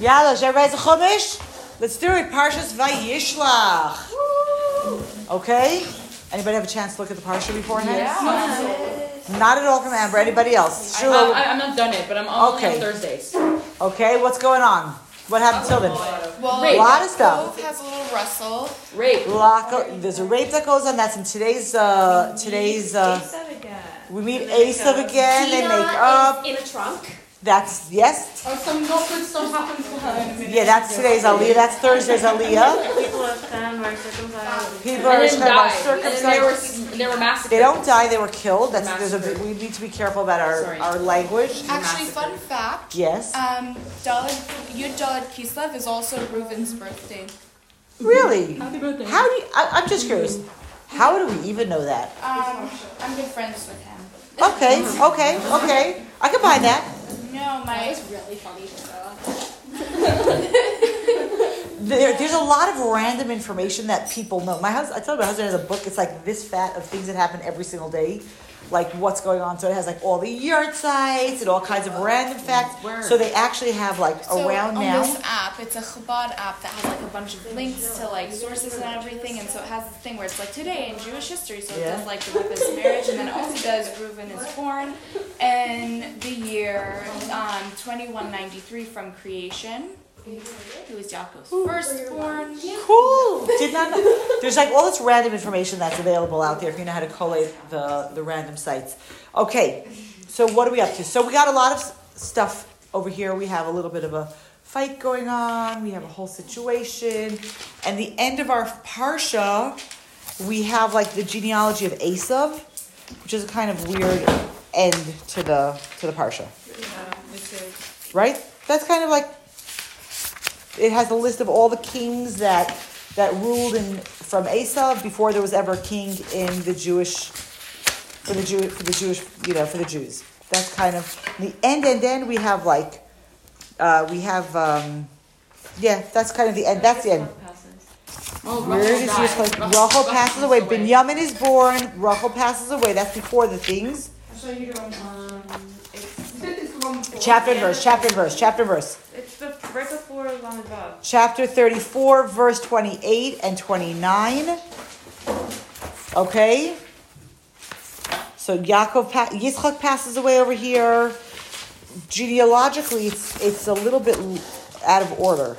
Yalla, should everybody have a chumash? Let's do it. Parshas Vayishlach. Okay. Anybody have a chance to look at the parsha beforehand? Yeah. Not at all from Amber. Anybody else? I, Shula, I, I'm not done it, but I'm only Okay. on Thursdays. okay. What's going on? What happened till then? Well, Rape. Lot of stuff. Yaakov has a little rustle. Rape. Lot go- There's a rape that goes on. That's in today's. Uh, today's. Uh, we meet Asav again. They make up. in a trunk. That's yes. Oh, some not good stuff happens to her in. Yeah, that's today's Aliyah. That's Thursday's Aliyah. People of Shem are circumcised. People are And then about died. And then they were, they were massacred. They don't die. They were killed. That's there's a. We need to be careful about our Sorry. our language. Actually, fun fact. Yes. Um, Daled, Yud Daled Kislev is also Reuven's birthday. Really? Happy birthday. How do you, I, I'm just curious. How do we even know that? Um, I'm good friends with him. Okay, okay, okay. I can buy that. No, my It's really funny to There, there's a lot of random information that people know. My husband, I told you, my husband has a book. It's like this fat of things that happen every single day, like what's going on. So it has like all the yahrzeits and all kinds of random facts. Word. So they actually have like so around on now. this app, it's a Chabad app that has like a bunch of links to like sources and everything, and so it has this thing where it's like today in Jewish history. So it Yeah. does like the Rebbe's marriage, and then it also does Reuven is born, and the year um, 2193 from creation. Who was Yaakov's firstborn? Cool. Did not know. There's like all this random information that's available out there if you know how to collate the, the random sites. Okay, so what are we up to? So we got a lot of stuff over here. We have a little bit of a fight going on. We have a whole situation. And the end of our parsha, we have like the genealogy of Esav, which is a kind of weird end to the to the parsha. Yeah, Right? That's kind of like it has a list of all the kings that that ruled in from Asa before there was ever a king in the Jewish for the Jew for the Jewish you know for the Jews. That's kind of the end and then we have like uh, we have um, yeah that's kind of the end that's the end. Oh, Where Rachel does died. Jewish like Rachel passes away. Binyamin is born. Rachel passes away. That's before the things. Chapter and verse. Chapter and verse. Chapter and verse. Right before Lamed Vav. chapter 34, verse 28 and 29. Okay? So Yaakov, Yitzchak passes away over here. Genealogically, it's, it's a little bit out of order.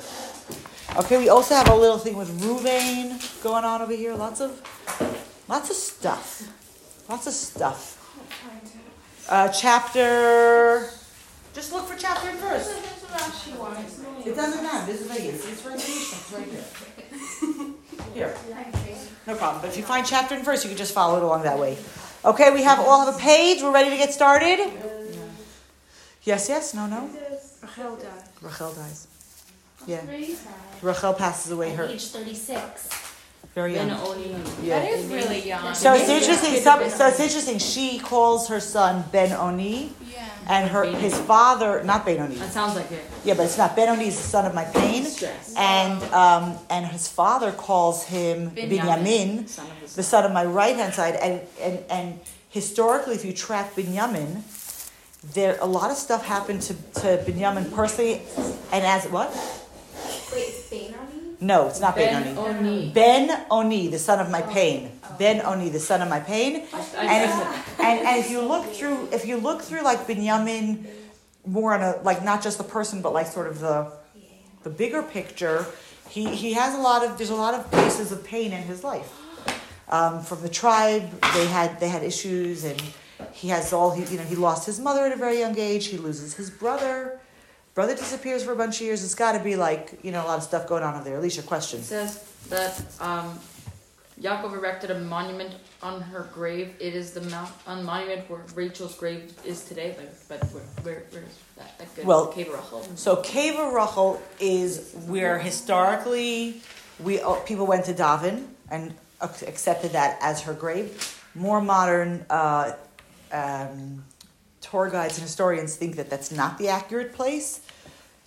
Okay, we also have a little thing with Ruvain going on over here. Lots of, lots of stuff. Lots of stuff. Uh, chapter, just look for chapter and verse. It doesn't matter. This is Vegas. It's right here. It's right here. Here. No problem. But if you find chapter and verse, you can just follow it along that way. Okay, we have all have a page. We're ready to get started. Yes, yes, no, no. Rachel died. Rachel dies. Yeah. Rachel passes away. Her Age 36. Very Ben young. Oni. Yeah. is really young. So it's interesting. Some, so it's interesting. She calls her son Ben Oni, yeah. and her his father not Ben Oni. That sounds like it. Yeah, but it's not. Ben Oni is the son of my pain, Stress. and um, and his father calls him Binyamin. Binyamin, Son the son of my right hand side, and and and historically, if you track Binyamin, there a lot of stuff happened to to Binyamin personally, and as what? Wait, Spain on me? No, it's not Ben, Ben Oni. Oni. Ben Oni, the son of my pain. Ben Oni, the son of my pain. And if, and, and if you look through, if you look through like Binyamin, more on a like not just the person, but like sort of the the bigger picture, he he has a lot of there's a lot of places of pain in his life. Um, from the tribe, they had they had issues, and he has all he you know he lost his mother at a very young age. He loses his brother. Brother disappears for a bunch of years. It's got to be like you know a lot of stuff going on over there. Alicia, It question. says that um, Yaakov erected a monument on her grave. It is the mount, on monument where Rachel's grave is today. Like, but where, where, where is that? That good Well, Kever Rachel. So Kever Rachel is where historically we uh, people went to daven and accepted that as her grave. More modern uh, um, tour guides and historians think that that's not the accurate place.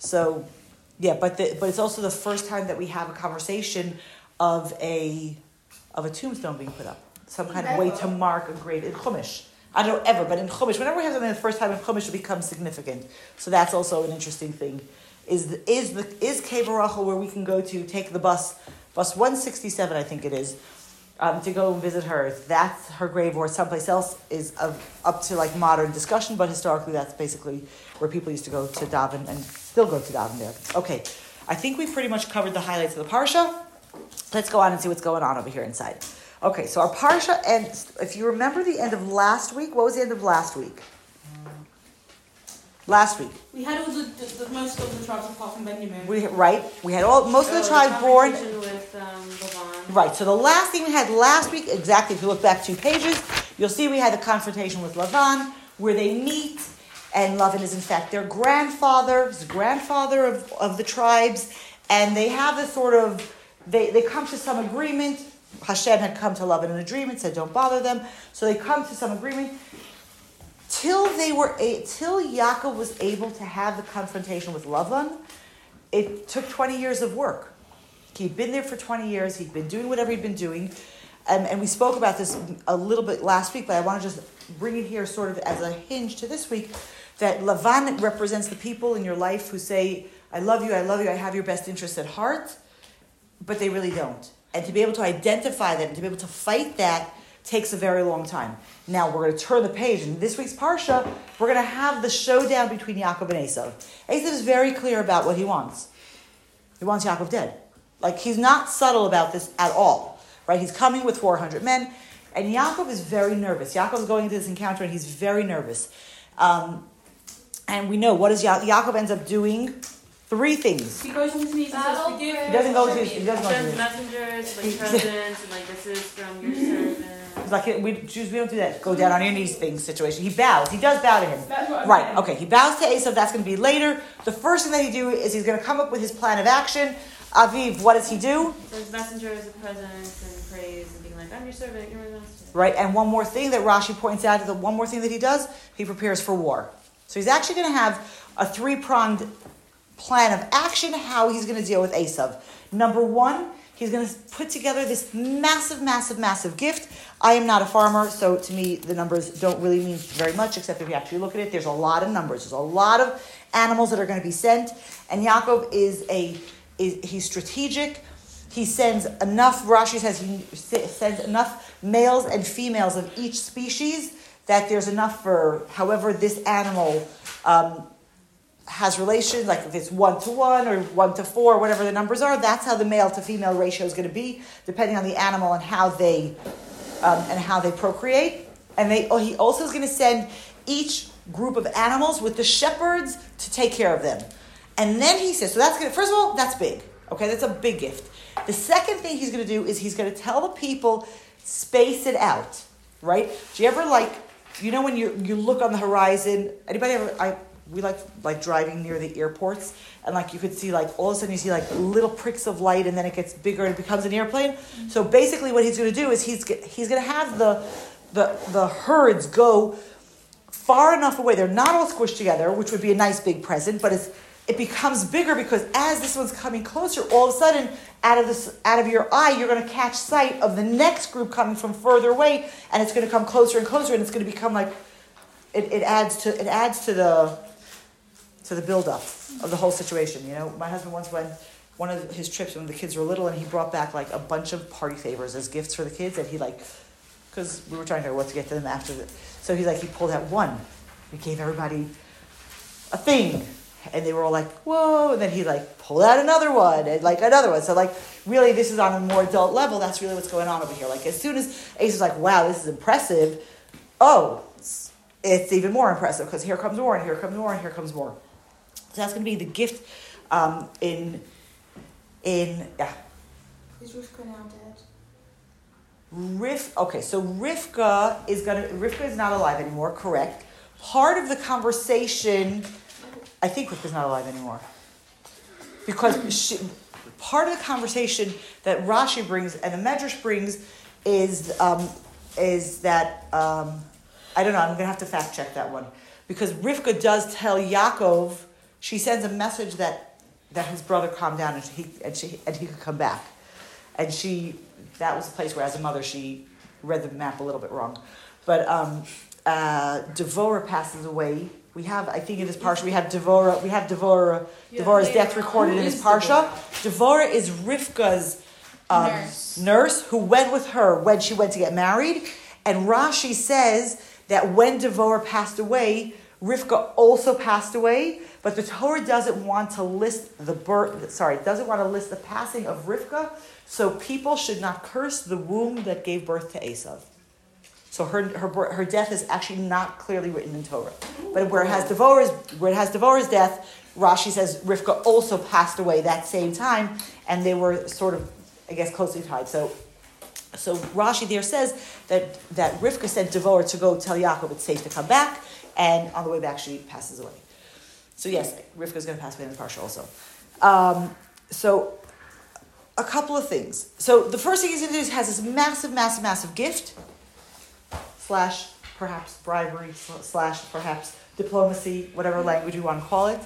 So, yeah, but the, but it's also the first time that we have a conversation of a of a tombstone being put up, some kind of way to mark a grave in Chumash. I don't know ever, but in Chumash, whenever we have something the first time in Chumash, it becomes significant. So that's also an interesting thing is the, is the is Cave where we can go to take the bus, bus one sixty seven, I think it is, um, to go and visit her. That's her grave or someplace else is of, up to like modern discussion, but historically that's basically where people used to go to daven and still go to daven there. Okay, I think we pretty much covered the highlights of the parsha. Let's go on and see what's going on over here inside. Okay, so our parsha ends. If you remember the end of last week, what was the end of last week? Last week, We had all the, the, the most of the tribes apart from Benjamin. we right. We had all most of the tribes born. with um, Right. So the last thing we had last week, exactly. If you look back two pages, you'll see we had the confrontation with Lavan, where they meet, and Lavan is in fact their grandfather, his grandfather of, of the tribes, and they have this sort of they they come to some agreement. Hashem had come to Lavan in a dream and said don't bother them. So they come to some agreement. Till they were a, till Yaakov was able to have the confrontation with Lavan, it took twenty years of work. He'd been there for 20 years. He'd been doing whatever he'd been doing. Um, and we spoke about this a little bit last week, but I want to just bring it here sort of as a hinge to this week that Lavan represents the people in your life who say, I love you, I love you, I have your best interests at heart, but they really don't. And to be able to identify that and to be able to fight that takes a very long time. Now we're going to turn the page. In this week's Parsha, we're going to have the showdown between Yaakov and Esav. Esav is very clear about what he wants. He wants Yaakov dead. Like he's not subtle about this at all, right? He's coming with 400 men, and Yaakov is very nervous. Yaakov is going into this encounter, and he's very nervous. Um, and we know what does ya- Yaakov ends up doing? Three things. He goes on his knees and says, forgive. He doesn't go to his, he doesn't go to Sends his, messengers, like presents, and like this is from your servant. It's like we Jews, we don't do that. Go down on your knees thing situation. He bows. He does bow to him. That's what I'm Right. saying. Okay. He bows to Esav. That's going to be later. The first thing that he do is he's going to come up with his plan of action. Aviv, what does he do? Sends messengers and presents and praise and being like, I'm your servant, you're my master. Right. And one more thing that Rashi points out. Is the one more thing that he does, he prepares for war. So he's actually going to have a three pronged plan of action how he's going to deal with Esav. Number one, he's going to put together this massive, massive, massive gift. I am not a farmer, so to me, the numbers don't really mean very much, except if you actually look at it, there's a lot of numbers. There's a lot of animals that are going to be sent. And Yaakov is a, is, he's strategic. He sends enough, Rashi says he sends enough males and females of each species that there's enough for however this animal um, has relations, like if it's one to one or one to four, whatever the numbers are, that's how the male to female ratio is going to be, depending on the animal and how they um, and how they procreate. And they, oh, he also is going to send each group of animals with the shepherds to take care of them. And then he says, so that's going to, first of all, that's big. Okay, that's a big gift. The second thing he's going to do is he's going to tell the people, space it out, right? Do you ever like, you know, when you you look on the horizon? Anybody ever? I we like like driving near the airports, and like you could see like all of a sudden you see like little pricks of light, and then it gets bigger and it becomes an airplane. So basically, what he's going to do is he's he's going to have the the the herds go far enough away. They're not all squished together, which would be a nice big present, but it's it becomes bigger because as this one's coming closer, all of a sudden, out of this out of your eye, you're going to catch sight of the next group coming from further away, and it's going to come closer and closer, and it's going to become like it, it adds to it adds to the to the buildup of the whole situation. You know, my husband once went one of his trips when the kids were little, and he brought back like a bunch of party favors as gifts for the kids, and he like because we were trying to figure what to get to them after the, so he's like he pulled out one, he gave everybody a thing, and they were all like whoa, and then he like pulled out another one and like another one. So like really, this is on a more adult level. That's really what's going on over here. Like as soon as Ace is like wow, this is impressive, oh, it's, it's even more impressive because here comes more and here comes more and here comes more. So that's going to be the gift um, in in yeah. Is Rivka now dead? Rif, okay, so Rivka is gonna. Rivka is not alive anymore. Correct. Part of the conversation, I think Rivka's not alive anymore, because she, part of the conversation that Rashi brings and the Medrash brings is um, is that um, I don't know. I'm gonna have to fact check that one because Rivka does tell Yaakov. She sends a message that that his brother calmed down and he and she and he could come back, and she that was a place where as a mother she read the map a little bit wrong, but um, uh, Devorah passes away. We have, I think in this parsha, we have Devora, we have Devora, Devorah's death recorded in this parsha. Devora is Rivka's um, Nurse. nurse who went with her when she went to get married. And Rashi says that when Devorah passed away, Rivka also passed away, but the Torah doesn't want to list the birth, sorry, doesn't want to list the passing of Rivka, so people should not curse the womb that gave birth to Esav. So her, her, her death is actually not clearly written in Torah. But where it has Devorah's, where it has Devorah's death, Rashi says Rivka also passed away that same time, and they were sort of, I guess, closely tied. So, so Rashi there says that, that Rivka sent Devorah to go tell Yaakov it's safe to come back, and on the way back she passes away. So yes, Rivka's going to pass away in the parsha also. Um, so a couple of things. So the first thing he's going to do is has this massive, massive, massive gift slash perhaps bribery slash perhaps diplomacy, whatever language you want to call it.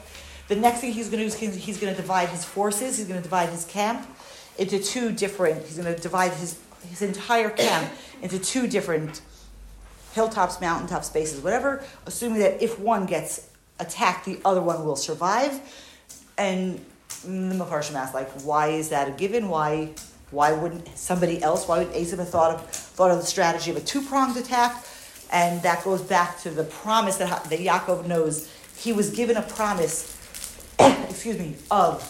The next thing he's going to do is he's- going to divide his forces. He's going to divide his camp into two different. He's going to divide his his entire camp into two different hilltops, mountaintop spaces, whatever. Assuming that if one gets attacked, the other one will survive. And mm, the Mepharshim asked, like, why is that a given? Why why wouldn't somebody else? Why would Asa have thought of thought of the strategy of a two pronged attack? And that goes back to the promise that, Ha- that Yaakov knows. He was given a promise, excuse me, of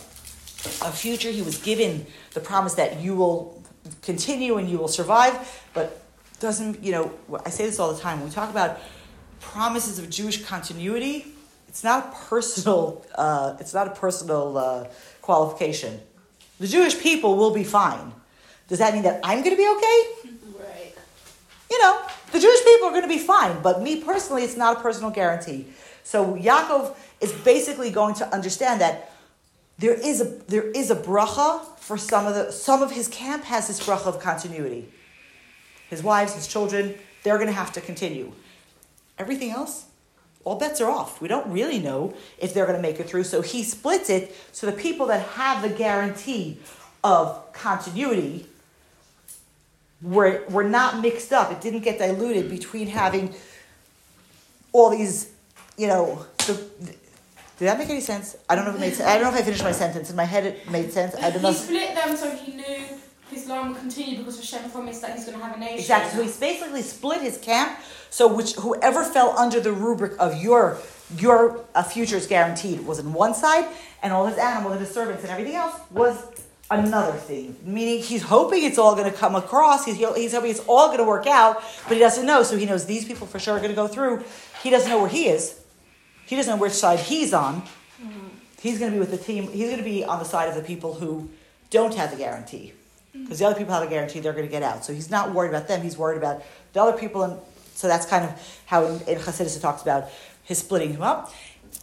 a future. He was given the promise that you will continue and you will survive, but doesn't, you know, I say this all the time. When we talk about promises of Jewish continuity, it's not a personal, uh, it's not a personal uh, qualification. The Jewish people will be fine. Does that mean that I'm going to be okay? Right. you know, the Jewish people are going to be fine, but me personally, it's not a personal guarantee. So Yaakov is basically going to understand that there is a there is a bracha for some of the some of his camp has this bracha of continuity. His wives, his children, they're going to have to continue. Everything else, all bets are off. We don't really know if they're going to make it through. So he splits it so the people that have the guarantee of continuity were, were not mixed up. It didn't get diluted between having all these, you know, the, did that make any sense? I don't know if it made sense. I don't know if I finished my sentence. In my head, it made sense. I don't know. He split them so he knew his line would continue because Hashem promised that he's going to have a nation. Exactly. So he's basically split his camp. So which whoever fell under the rubric of your your uh, future is guaranteed was in one side, and all his animals and his servants and everything else was another thing. Meaning he's hoping it's all going to come across. He's he's hoping it's all going to work out, but he doesn't know. So he knows these people for sure are going to go through. He doesn't know where he is. He doesn't know which side he's on. He's going to be with the team. He's going to be on the side of the people who don't have the guarantee. Because the other people have a guarantee they're going to get out. So he's not worried about them. He's worried about the other people. And so that's kind of how in, in it talks about his splitting him up.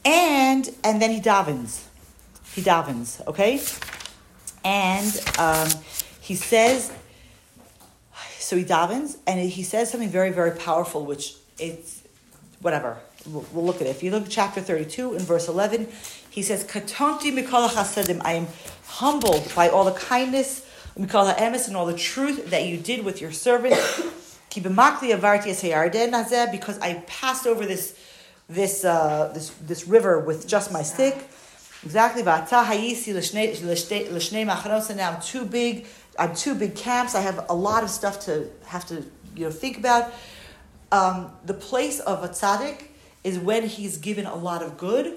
And and then he davens. He davens, okay? And um, he says, so he davens, and he says something very, very powerful, which it's whatever. We'll, we'll look at it. If you look at chapter 32 in verse 11, he says, Katonti mikol chasadim, I am humbled by all the kindness, mikol ha'emes, and all the truth that you did with your servant. Because I passed over this, this, uh, this, this river with just my stick. Exactly. And now I'm too big. I'm two big camps. I have a lot of stuff to have to you know think about. Um, the place of a tzaddik is when he's given a lot of good,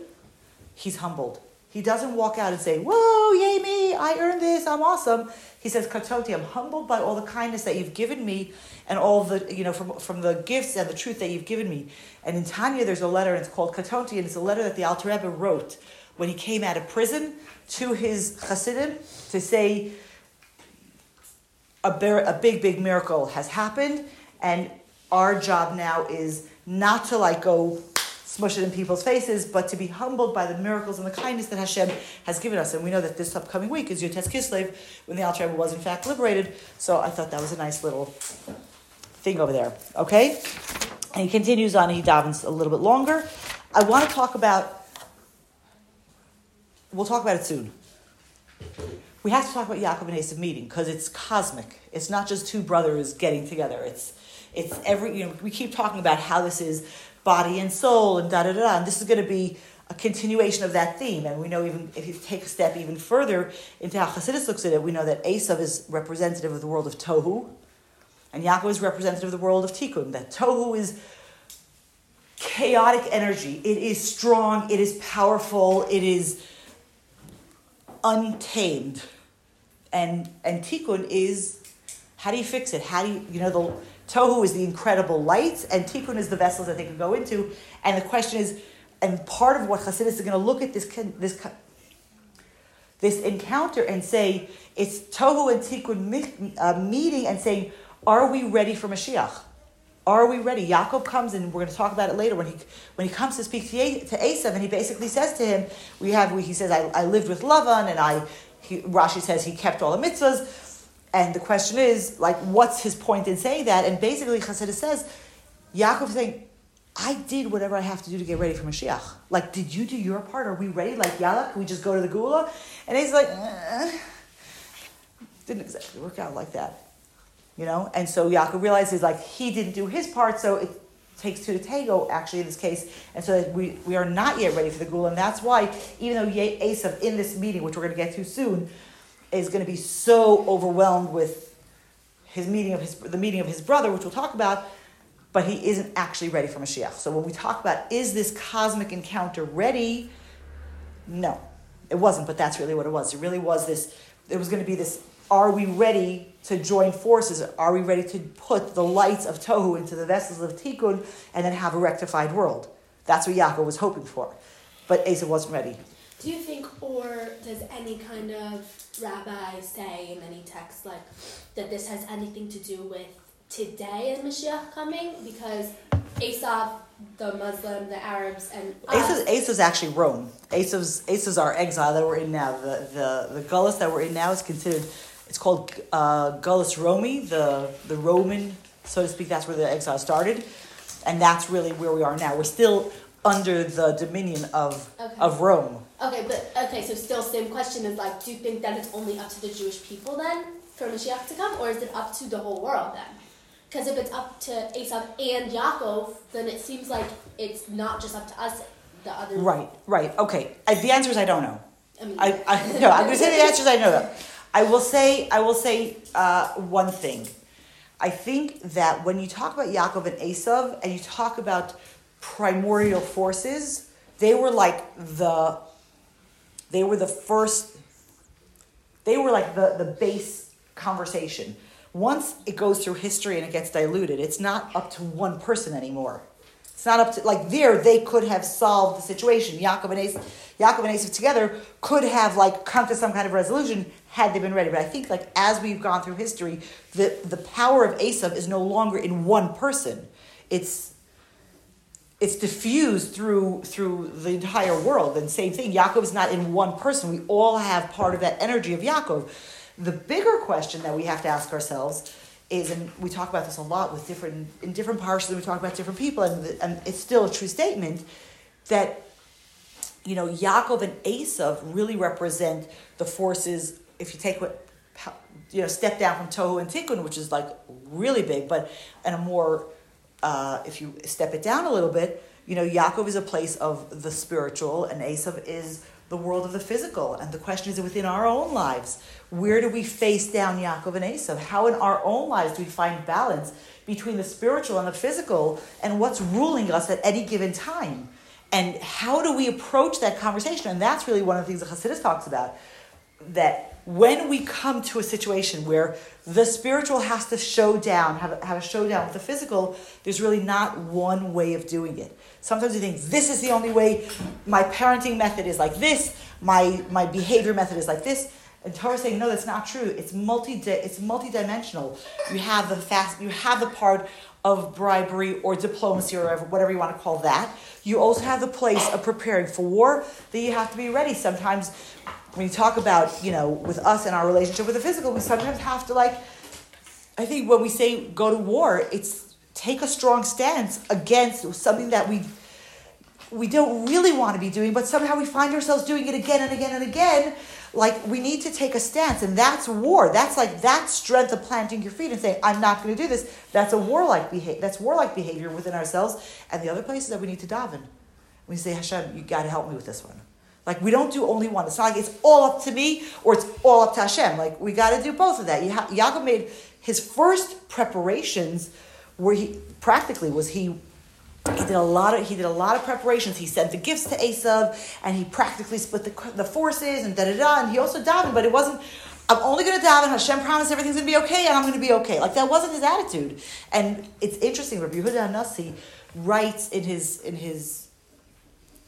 he's humbled. He doesn't walk out and say, "Whoa, yay me! I earned this. I'm awesome." He says, "Katonti, I'm humbled by all the kindness that you've given me, and all the you know from from the gifts and the truth that you've given me." And in Tanya, there's a letter, and it's called Katonti, and it's a letter that the Alter Rebbe wrote when he came out of prison to his Hasidim to say, a, a big, big miracle has happened, and our job now is not to like go smush it in people's faces, but to be humbled by the miracles and the kindness that Hashem has given us. And we know that this upcoming week is Yud Tes Kislev, when the Alter Rebbe was in fact liberated. So I thought that was a nice little thing over there. Okay, and he continues on. He davens a little bit longer. I want to talk about. We'll talk about it soon we have to talk about Yaakov and Esav meeting because it's cosmic. It's not just two brothers getting together. It's it's every you know we keep talking about how this is body and soul and da da da. And this is going to be a continuation of that theme. And we know even if you take a step even further into how Chassidus looks at it, we know that Esav is representative of the world of Tohu, and Yaakov is representative of the world of Tikkun. That Tohu is chaotic energy. It is strong. It is powerful. It is untamed. And and Tikkun is how do you fix it? How do you you know the Tohu is the incredible lights and Tikkun is the vessels that they can go into. And the question is, and part of what Hasidus is going to look at this this this encounter and say it's Tohu and Tikkun uh, meeting and saying, are we ready for Mashiach? Are we ready? Yaakov comes, and we're going to talk about it later when he when he comes to speak to, to Esav, and he basically says to him, "We have." He says, "I, I lived with Lavan, and I." He, Rashi says he kept all the mitzvahs, and the question is, like, what's his point in saying that? And basically, Chassidus says, Yaakov is saying, "I did whatever I have to do to get ready for Mashiach. Like, did you do your part? Are we ready? Like, Yalla, can we just go to the Geula?" And he's like, eh. "Didn't exactly work out like that." You know, and so Yaakov realizes like he didn't do his part, so it takes two to tango actually in this case, and so we, we are not yet ready for the geula, and that's why even though Esav in this meeting, which we're going to get to soon, is going to be so overwhelmed with his meeting of his the meeting of his brother, which we'll talk about, but he isn't actually ready for Mashiach. So when we talk about is this cosmic encounter ready, no, it wasn't, but that's really what it was. It really was this. There was going to be this. Are we ready to join forces? Are we ready to put the lights of Tohu into the vessels of Tikkun and then have a rectified world? That's what Yaakov was hoping for. But Asa wasn't ready. Do you think, or does any kind of rabbi say in any text, like, that this has anything to do with today and Mashiach coming? Because Esav, the Muslim, the Arabs, and us, Asa's actually Rome. Asa's, Asa's our exile that we're in now. The, the, the Gullus that we're in now is considered it's called uh, Gullus Romi, the, the Roman, so to speak, that's where the exile started. And that's really where we are now. We're still under the dominion of, Okay. of Rome. Okay, but okay, so still same question is like, do you think that it's only up to the Jewish people then for Mashiach to come, or is it up to the whole world then? Because if it's up to Esav and Yaakov, then it seems like it's not just up to us, the other. Right, right. Okay. I, the answer is I don't know. I mean, I, I no, I'm going to say the answer is I know that. I will say I will say uh, one thing. I think that when you talk about Yaakov and Esav and you talk about primordial forces, they were like the they were the first they were like the, the base conversation. Once it goes through history and it gets diluted, it's not up to one person anymore. It's not up to like there they could have solved the situation. Yaakov and Esav, Yaakov and Esav together could have like come to some kind of resolution had they been ready. But I think like as we've gone through history, the the power of Esav is no longer in one person. It's it's diffused through through the entire world. And same thing, Yaakov is not in one person. We all have part of that energy of Yaakov. The bigger question that we have to ask ourselves is, and we talk about this a lot with different in different parts, and we talk about different people, and, the, and it's still a true statement that you know Yaakov and Esav really represent the forces. If you take what you know, step down from Tohu and Tikkun, which is like really big, but and a more uh, if you step it down a little bit, you know, Yaakov is a place of the spiritual, and Esav is the world of the physical. And the question is within our own lives, where do we face down Yaakov and Esav? How in our own lives do we find balance between the spiritual and the physical, and what's ruling us at any given time? And how do we approach that conversation? And that's really one of the things that Hasidus talks about. That when we come to a situation where the spiritual has to show down, have have a showdown with the physical, there's really not one way of doing it. Sometimes you think this is the only way. My parenting method is like this. My my behavior method is like this. And Torah is saying no, that's not true. It's multi it's multidimensional. You have the fast. You have the part of bribery or diplomacy or whatever you want to call that. You also have the place of preparing for war. That you have to be ready. Sometimes when you talk about, you know, with us and our relationship with the physical, we sometimes have to like, I think when we say go to war, it's take a strong stance against something that we we don't really want to be doing, but somehow we find ourselves doing it again and again and again. like we need to take a stance, and that's war. That's like that strength of planting your feet and saying, "I'm not going to do this." That's a warlike behavior. That's warlike behavior within ourselves. And the other places that we need to daven, we say, "Hashem, you got to help me with this one." Like we don't do only one. It's not like it's all up to me or it's all up to Hashem. Like we got to do both of that. Ya- Yaakov made his first preparations where he practically was he he did a lot of he did a lot of preparations. He sent the gifts to Esav, and he practically split the, the forces and da da da. And he also davened, but it wasn't. I'm only going to daven. Hashem promised everything's going to be okay, and I'm going to be okay. Like that wasn't his attitude. And it's interesting. Rabbi Yehuda Nasi writes in his in his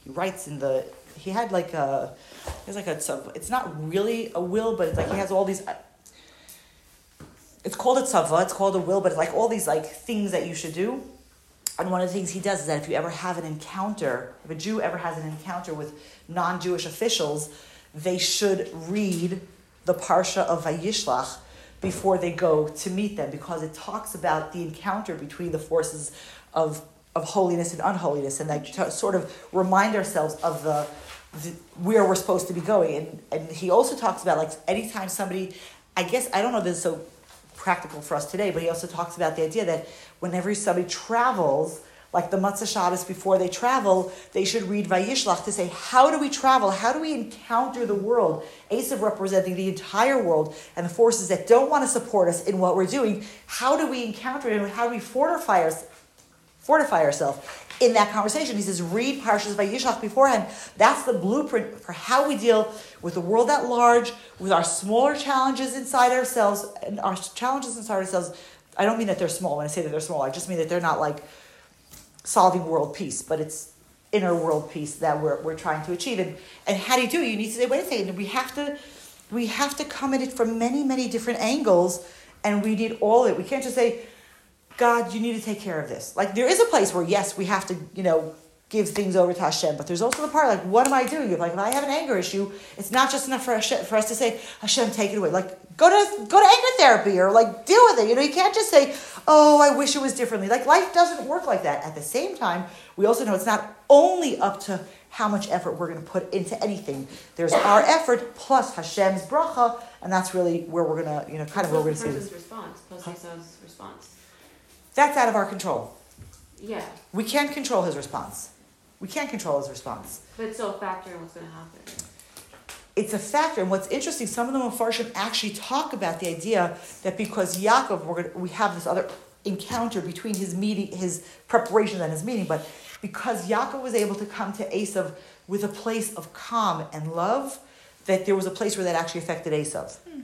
he writes in the he had like a it's like a it's not really a will, but it's like he has all these. It's called a tzava. It's called a will, but it's like all these like things that you should do. And one of the things he does is that if you ever have an encounter, if a Jew ever has an encounter with non-Jewish officials, they should read the parsha of Vayishlach before they go to meet them, because it talks about the encounter between the forces of of holiness and unholiness, and like to sort of remind ourselves of the, where we're supposed to be going. And and he also talks about like anytime somebody, I guess I don't know this is so practical for us today, but he also talks about the idea that whenever somebody travels, like the Motzei Shabbos before they travel, they should read Vayishlach to say, how do we travel? How do we encounter the world? Esav representing the entire world and the forces that don't want to support us in what we're doing. How do we encounter it and how do we fortify, our, fortify ourselves in that conversation? He says, read Parshas Vayishlach beforehand. That's the blueprint for how we deal with the world at large, with our smaller challenges inside ourselves, and our challenges inside ourselves. I don't mean that they're small when I say that they're small. I just mean that they're not like solving world peace, but it's inner world peace that we're, we're trying to achieve. And, and how do you do it? You need to say, wait a second, we have to we have to come at it from many, many different angles, and we need all of it. We can't just say, God, you need to take care of this. Like there is a place where yes, we have to, you know, give things over to Hashem, but there's also the part like, what am I doing? Like if I have an anger issue, it's not just enough for Hashem, for us to say, Hashem, take it away. Like go to go to anger therapy or like deal with it. You know, you can't just say, oh, I wish it was differently. Like life doesn't work like that. At the same time, we also know it's not only up to how much effort we're going to put into anything. There's our effort plus Hashem's bracha, and that's really where we're going to, you know, kind of where we're going to see this. response? Post Esau's response. That's out of our control. Yeah, We can't control his response. We can't control his response. but it's still a factor in what's going to happen. It's a factor, and what's interesting, some of the Mepharshim actually talk about the idea that because Yaakov, we're gonna, we have this other encounter between his meeting, his preparation and his meeting, but because Yaakov was able to come to Esav with a place of calm and love, that there was a place where that actually affected Esav. Hmm.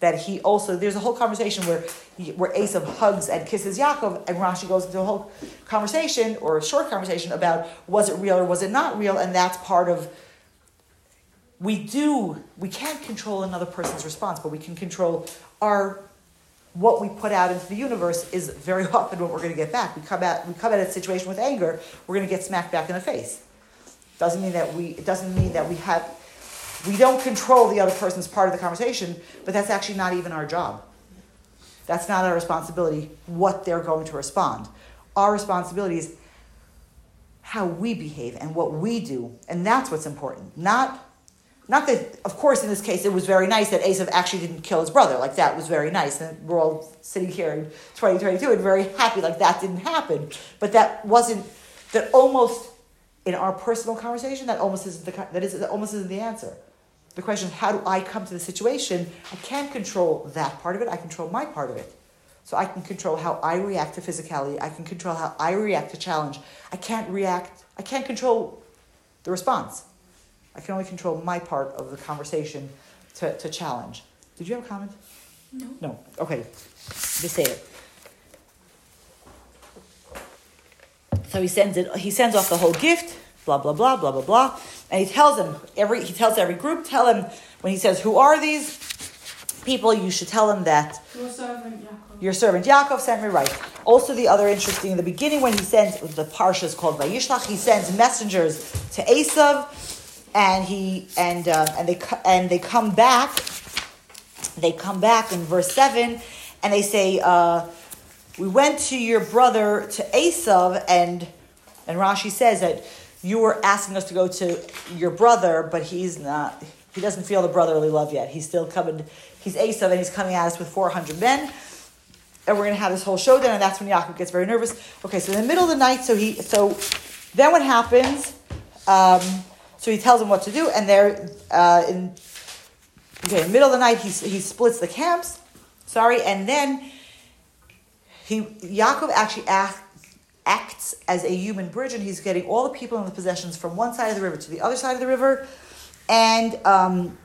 That he also, there's a whole conversation where he, where Esav hugs and kisses Yaakov, and Rashi goes into a whole conversation or a short conversation about was it real or was it not real, and that's part of we do we can't control another person's response but we can control our what we put out into the universe is very often what we're going to get back. We come at we come at a situation with anger we're going to get smacked back in the face. Doesn't mean that we it doesn't mean that we have we don't control the other person's part of the conversation but that's actually not even our job that's not our responsibility what they're going to respond our responsibility is how we behave and what we do and that's what's important not not that, of course, in this case, it was very nice that Esav actually didn't kill his brother. Like, that was very nice. And we're all sitting here in 2022 and very happy, like, that didn't happen. But that wasn't, that almost, in our personal conversation, that almost isn't the, that is, that almost isn't the answer. The question is, how do I come to the situation? I can't control that part of it. I control my part of it. So I can control how I react to physicality. I can control how I react to challenge. I can't react, I can't control the response. I can only control my part of the conversation to, to challenge. Did you have a comment? No. No. Okay. Just say it. So he sends it. He sends off the whole gift. Blah blah blah blah blah blah. And he tells them every. He tells every group. Tell him when he says, "Who are these people?" You should tell him that Your servant Yaakov. your servant Yaakov sent me right. Also, the other interesting in the beginning when he sends the parsha is called Vayishlach. He sends messengers to Esav, and he and uh, and they and they come back. They come back in verse seven, and they say, uh, "We went to your brother to Esav, and and Rashi says that you were asking us to go to your brother, but he's not. he doesn't feel the brotherly love yet. He's still coming. He's Esav, and he's coming at us with four hundred men, and we're gonna have this whole showdown. And that's when Yaakov gets very nervous. Okay, so in the middle of the night, so he so then what happens? Um, so he tells him what to do, and they're uh, in okay, in the middle of the night. He he splits the camps. Sorry, and then he Yaakov actually act, acts as a human bridge, and he's getting all the people and the possessions from one side of the river to the other side of the river, and um,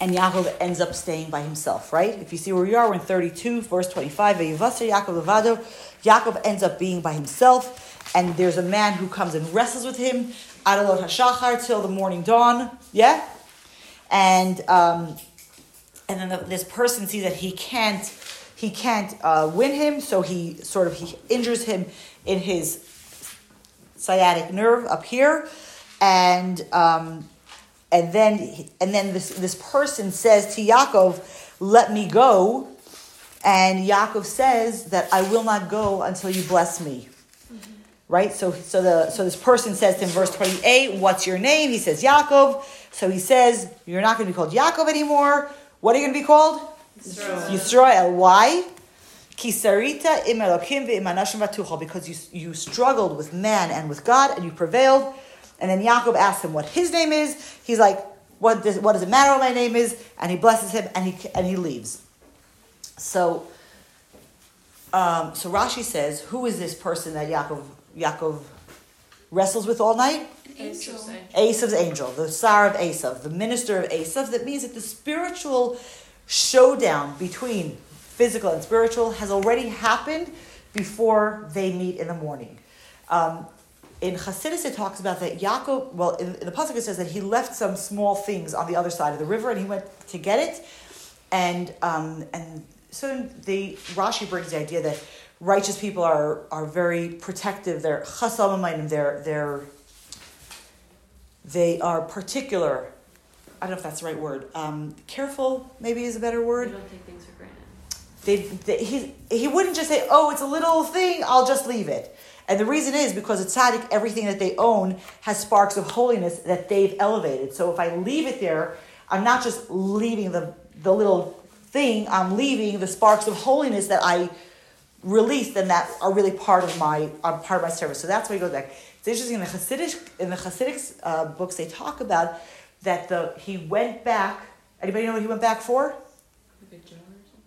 and Yaakov ends up staying by himself. Right? If you see where we are, we're in thirty-two, verse twenty-five. Vayivasa Yaakov levado. Yaakov ends up being by himself, and there's a man who comes and wrestles with him. Adalot hashachar till the morning dawn. Yeah, and um, and then the, this person sees that he can't he can't uh, win him, so he sort of he injures him in his sciatic nerve up here, and um, and then and then this this person says to Yaakov, "Let me go," and Yaakov says that I will not go until you bless me. Right, so so the so this person says in verse twenty eight, "What's your name?" He says Yaakov. So he says, "You're not going to be called Yaakov anymore. What are you going to be called?" Yisrael. Why? Kisarita im Elokim ve'im anashim v'tuchal. Because you, you struggled with man and with God and you prevailed. And then Yaakov asks him what his name is. He's like, what does, what does it matter what my name is? And he blesses him and he, and he leaves. So, um, so Rashi says, who is this person that Yaakov, Yaakov wrestles with all night? Angel. Asav's angel, the Sar of Asav, the minister of Asav. That means that the spiritual showdown between physical and spiritual has already happened before they meet in the morning. Um, in Hasidus, it talks about that Yaakov, well, in, in the Pasuk it says that he left some small things on the other side of the river and he went to get it. And, um, and so the Rashi brings the idea that righteous people are, are very protective. They're chasam they're, they're they are particular. I don't know if that's the right word. Um, careful, maybe is a better word. don't take things for. They, they, he, he wouldn't just say, oh, it's a little thing, I'll just leave it. And the reason is because it's tzaddik, everything that they own has sparks of holiness that they've elevated. So if I leave it there, I'm not just leaving the, the little thing, I'm leaving the sparks of holiness that I released and that are really part of my are part of my service. So that's why he goes back. It's interesting in the Hasidic in the Hasidic uh, books they talk about that the he went back. Anybody know what he went back for? Or something.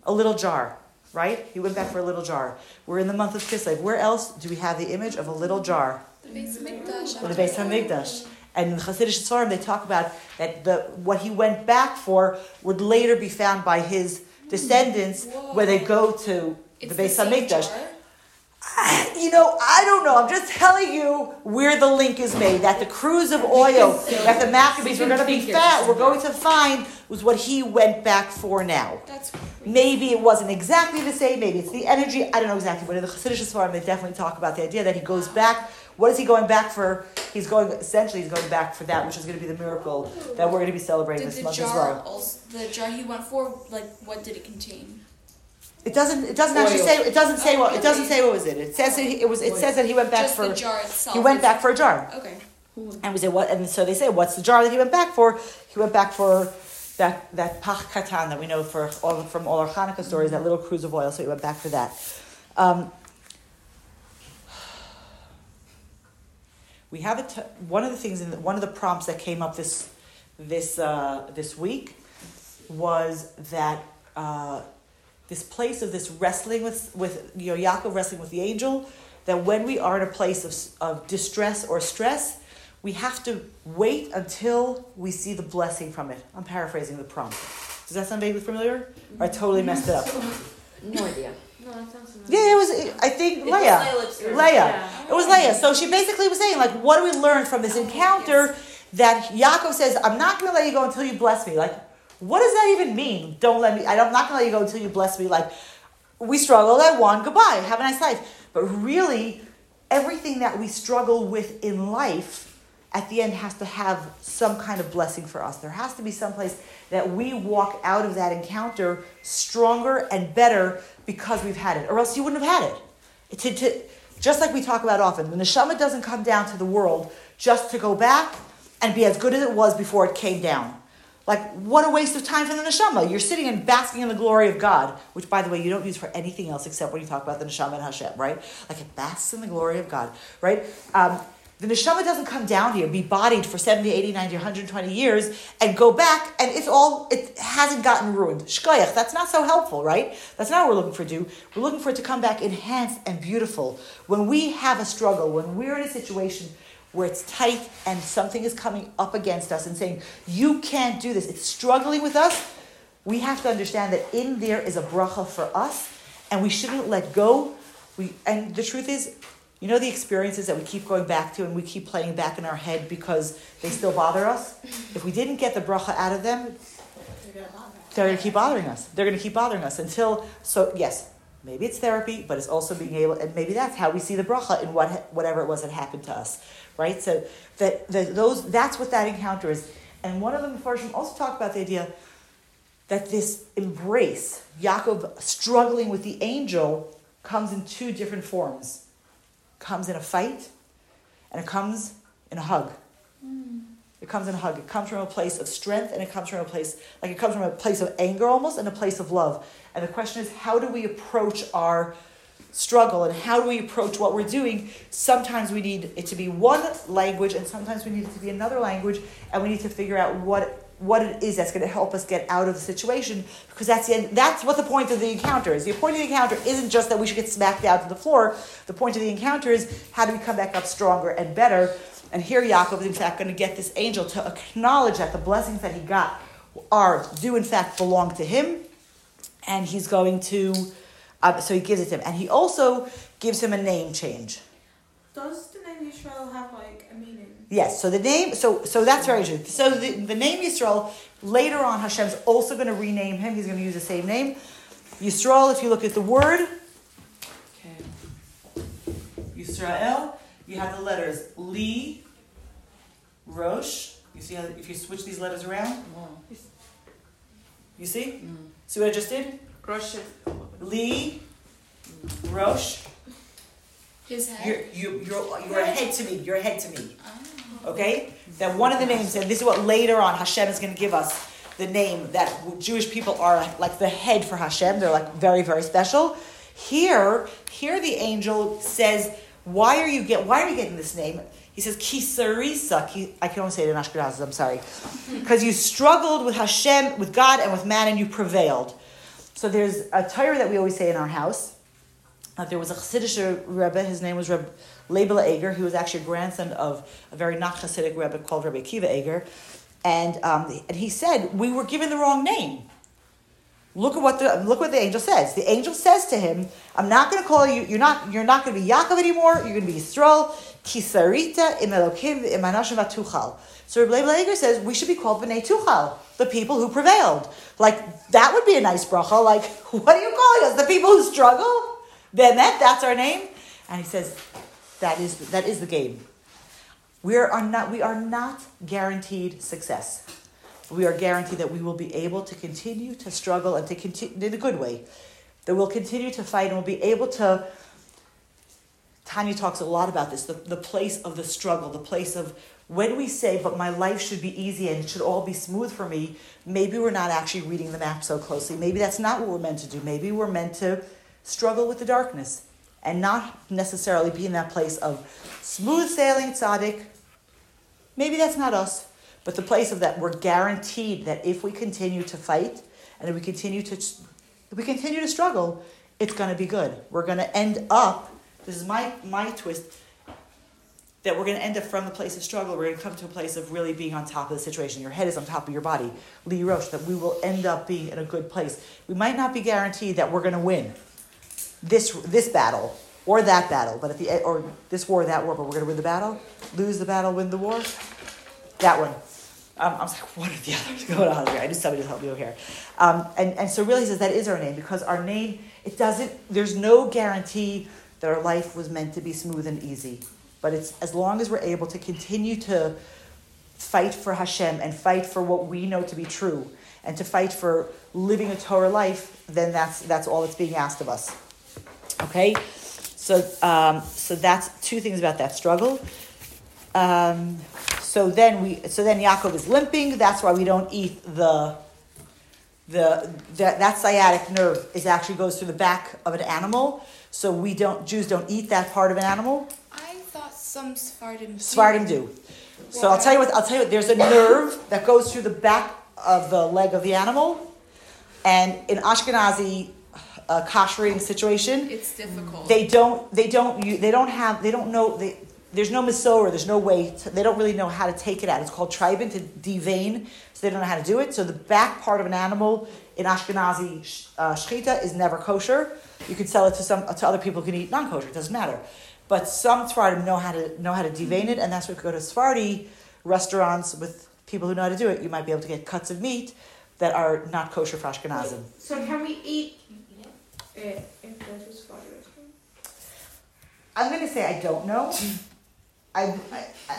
A little jar, right? He went back for a little jar. We're in the month of Kislev. Where else do we have the image of a little jar? The Beis Hamikdash. The Beis Hamikdash. And in Hasidic Sfarim, they talk about that the what he went back for would later be found by his descendants when they go to It's the Beis Hamikdash. Jar? You know, I don't know. I'm just telling you where the link is made. That the cruse of oil, that the Maccabees were going to be fat, we're going to find was what he went back for now. That's crazy. Maybe it wasn't exactly the same. Maybe it's the energy. I don't know exactly. But in the Chassidish Sfarim, they definitely talk about the idea that he goes back. What is he going back for? He's going essentially he's going back for that, which is going to be the miracle that we're going to be celebrating Did this month as well. also, the jar he went for, like, what did it contain? It doesn't. It doesn't actually say. It doesn't say Oh, what. It doesn't say what was it. It says it, it was. It Oil. says that he went back Just for. the jar itself. He went back for a jar. Okay. And we say what? And so they say, what's the jar that he went back for? He went back for that that pach katan that we know for all from all our Hanukkah stories, that little cruse of oil. So he went back for that. Um, we have a t- one of the things in the, one of the prompts that came up this this uh, this week was that uh, this place of this wrestling with with you know Yaakov wrestling with the angel that when we are in a place of, of distress or stress we have to wait until we see the blessing from it I'm paraphrasing the prompt does that sound vaguely familiar or I totally messed it up No idea. No, that sounds familiar. yeah it was I think Leah Leah. It was Leah. So she basically was saying, like, what do we learn from this oh, encounter that Yaakov says, I'm not going to let you go until you bless me? Like, what does that even mean? Don't let me, I'm not to let you go until you bless me. Like, we struggled, I won, goodbye, have a nice life. But really, everything that we struggle with in life at the end has to have some kind of blessing for us. There has to be some place that we walk out of that encounter stronger and better because we've had it, or else you wouldn't have had it. To, to, just like we talk about often, the neshama doesn't come down to the world just to go back and be as good as it was before it came down. Like, what a waste of time for the neshama. You're sitting and basking in the glory of God, which, by the way, you don't use for anything else except when you talk about the neshama and Hashem, right? Like, it basks in the glory of God, right? Um, the neshama doesn't come down here, be bodied for 70, 80, 90, 120 years, and go back, and it's all, it hasn't gotten ruined. Shkoyach, that's not so helpful, right? That's not what we're looking for to do. We're looking for it to come back enhanced and beautiful. When we have a struggle, when we're in a situation where it's tight and something is coming up against us and saying, you can't do this, it's struggling with us, we have to understand that in there is a bracha for us, and we shouldn't let go. We, and the truth is, you know the experiences that we keep going back to and we keep playing back in our head because they still bother us? If we didn't get the bracha out of them, They're going to keep bothering us. They're going to keep bothering us until, so yes, maybe it's therapy, but it's also being able, and maybe that's how we see the bracha in what, whatever it was that happened to us, right? So that, that those, that's what that encounter is. And one of them, Farshim, also talked about the idea that this embrace, Yaakov struggling with the angel, comes in two different forms. Comes in a fight, and it comes in a hug. Mm. It comes in a hug. It comes from a place of strength, and it comes from a place like it comes from a place of anger almost, and a place of love. And the question is, how do we approach our struggle, and how do we approach what we're doing? Sometimes we need it to be one language, and sometimes we need it to be another language, and we need to figure out what what it is that's going to help us get out of the situation because that's the end, that's what the point of the encounter is. The point of the encounter isn't just that we should get smacked down to the floor. The point of the encounter is how do we come back up stronger and better. And here Yaakov is in fact going to get this angel to acknowledge that the blessings that he got are do in fact belong to him, and he's going to. Uh, so he gives it to him, and he also gives him a name change. Does the name Israel have like a meaning? Yes, so the name, so so that's very true. So the, the name Yisrael, later on Hashem's also going to rename him. He's going to use the same name. Yisrael, if you look at the word, okay, Yisrael, you have the letters Li, Rosh. You see how, if you switch these letters around? You see? See what I just did? Rosh. Li, Rosh. His head. You're, you, you're, you're a head to me. You're a head to me. Ah. Okay? That one of the names, and this is what later on Hashem is going to give us the name that Jewish people are like the head for Hashem. They're like very, very special. Here, here the angel says, "Why are you get? Why are you getting this name?" He says, "Kisarisa." Ki, I can only say it in Ashkenaz. I'm sorry, because you struggled with Hashem, with God, and with man, and you prevailed. So there's a Torah that we always say in our house. Uh, there was a Chassidish Rebbe, his name was Rebbe Leibel Eger, who was actually a grandson of a very not Chassidic Rebbe called Rebbe Kiva Eger. And, um, and he said, We were given the wrong name. Look at what the look what the angel says. The angel says to him, "I'm not going to call you. You're not. You're not going to be Yaakov anymore. You're going to be Yisrael. Kisarita im Elokim im Anashim Tuchal." So Rebbe Leibel Eger says we should be called Bnei Tuchal, the people who prevailed. Like that would be a nice bracha. Like what are you calling us? The people who struggle? That that's our name. And he says that is that is the game. We are not we are not guaranteed success. We are guaranteed that we will be able to continue to struggle and to continue in a good way. That we'll continue to fight and we'll be able to. Tanya talks a lot about this the, the place of the struggle, the place of when we say, but my life should be easy and it should all be smooth for me, maybe we're not actually reading the map so closely. Maybe that's not what we're meant to do. Maybe we're meant to struggle with the darkness and not necessarily be in that place of smooth sailing tzaddik. Maybe that's not us, but the place of that we're guaranteed that if we continue to fight and if we continue to if we continue to struggle, it's going to be good. We're going to end up. This is my my twist. That we're going to end up from the place of struggle. We're going to come to a place of really being on top of the situation. Your head is on top of your body. Li Rosh. That we will end up being in a good place. We might not be guaranteed that we're going to win this this battle or that battle, but at the or this war that war, but we're going to win the battle, lose the battle, win the war. That one. Um, I was like, what are the others going on here? I knew somebody to help me over here. Um, and, and so really he says that is our name because our name, it doesn't, there's no guarantee that our life was meant to be smooth and easy. But it's as long as we're able to continue to fight for Hashem and fight for what we know to be true and to fight for living a Torah life, then that's, that's all that's being asked of us. Okay? So, um, so that's two things about that struggle. Um, so then we, so then Yaakov is limping. That's why we don't eat the, the that that sciatic nerve is actually goes through the back of an animal. So we don't Jews don't eat that part of an animal. I thought some Sephardim. do. Sephardim do. So I'll tell you what. I'll tell you what. There's a nerve that goes through the back of the leg of the animal, and in Ashkenazi uh, kashering situation, It's difficult. they don't. They don't. You, they don't have. They don't know. They, there's no misora. There's no way. To, they don't really know how to take it out. It's called treibern to devein. So they don't know how to do it. So the back part of an animal in Ashkenazi sh- uh, shechita is never kosher. You can sell it to some to other people who can eat non-kosher. It doesn't matter. But some Sephardim know how to know how to devein it, and that's why if you go to Sephardi restaurants with people who know how to do it, you might be able to get cuts of meat that are not kosher for Ashkenazim. So can we eat it if there's a spider? I'm gonna say I don't know. I, I, I,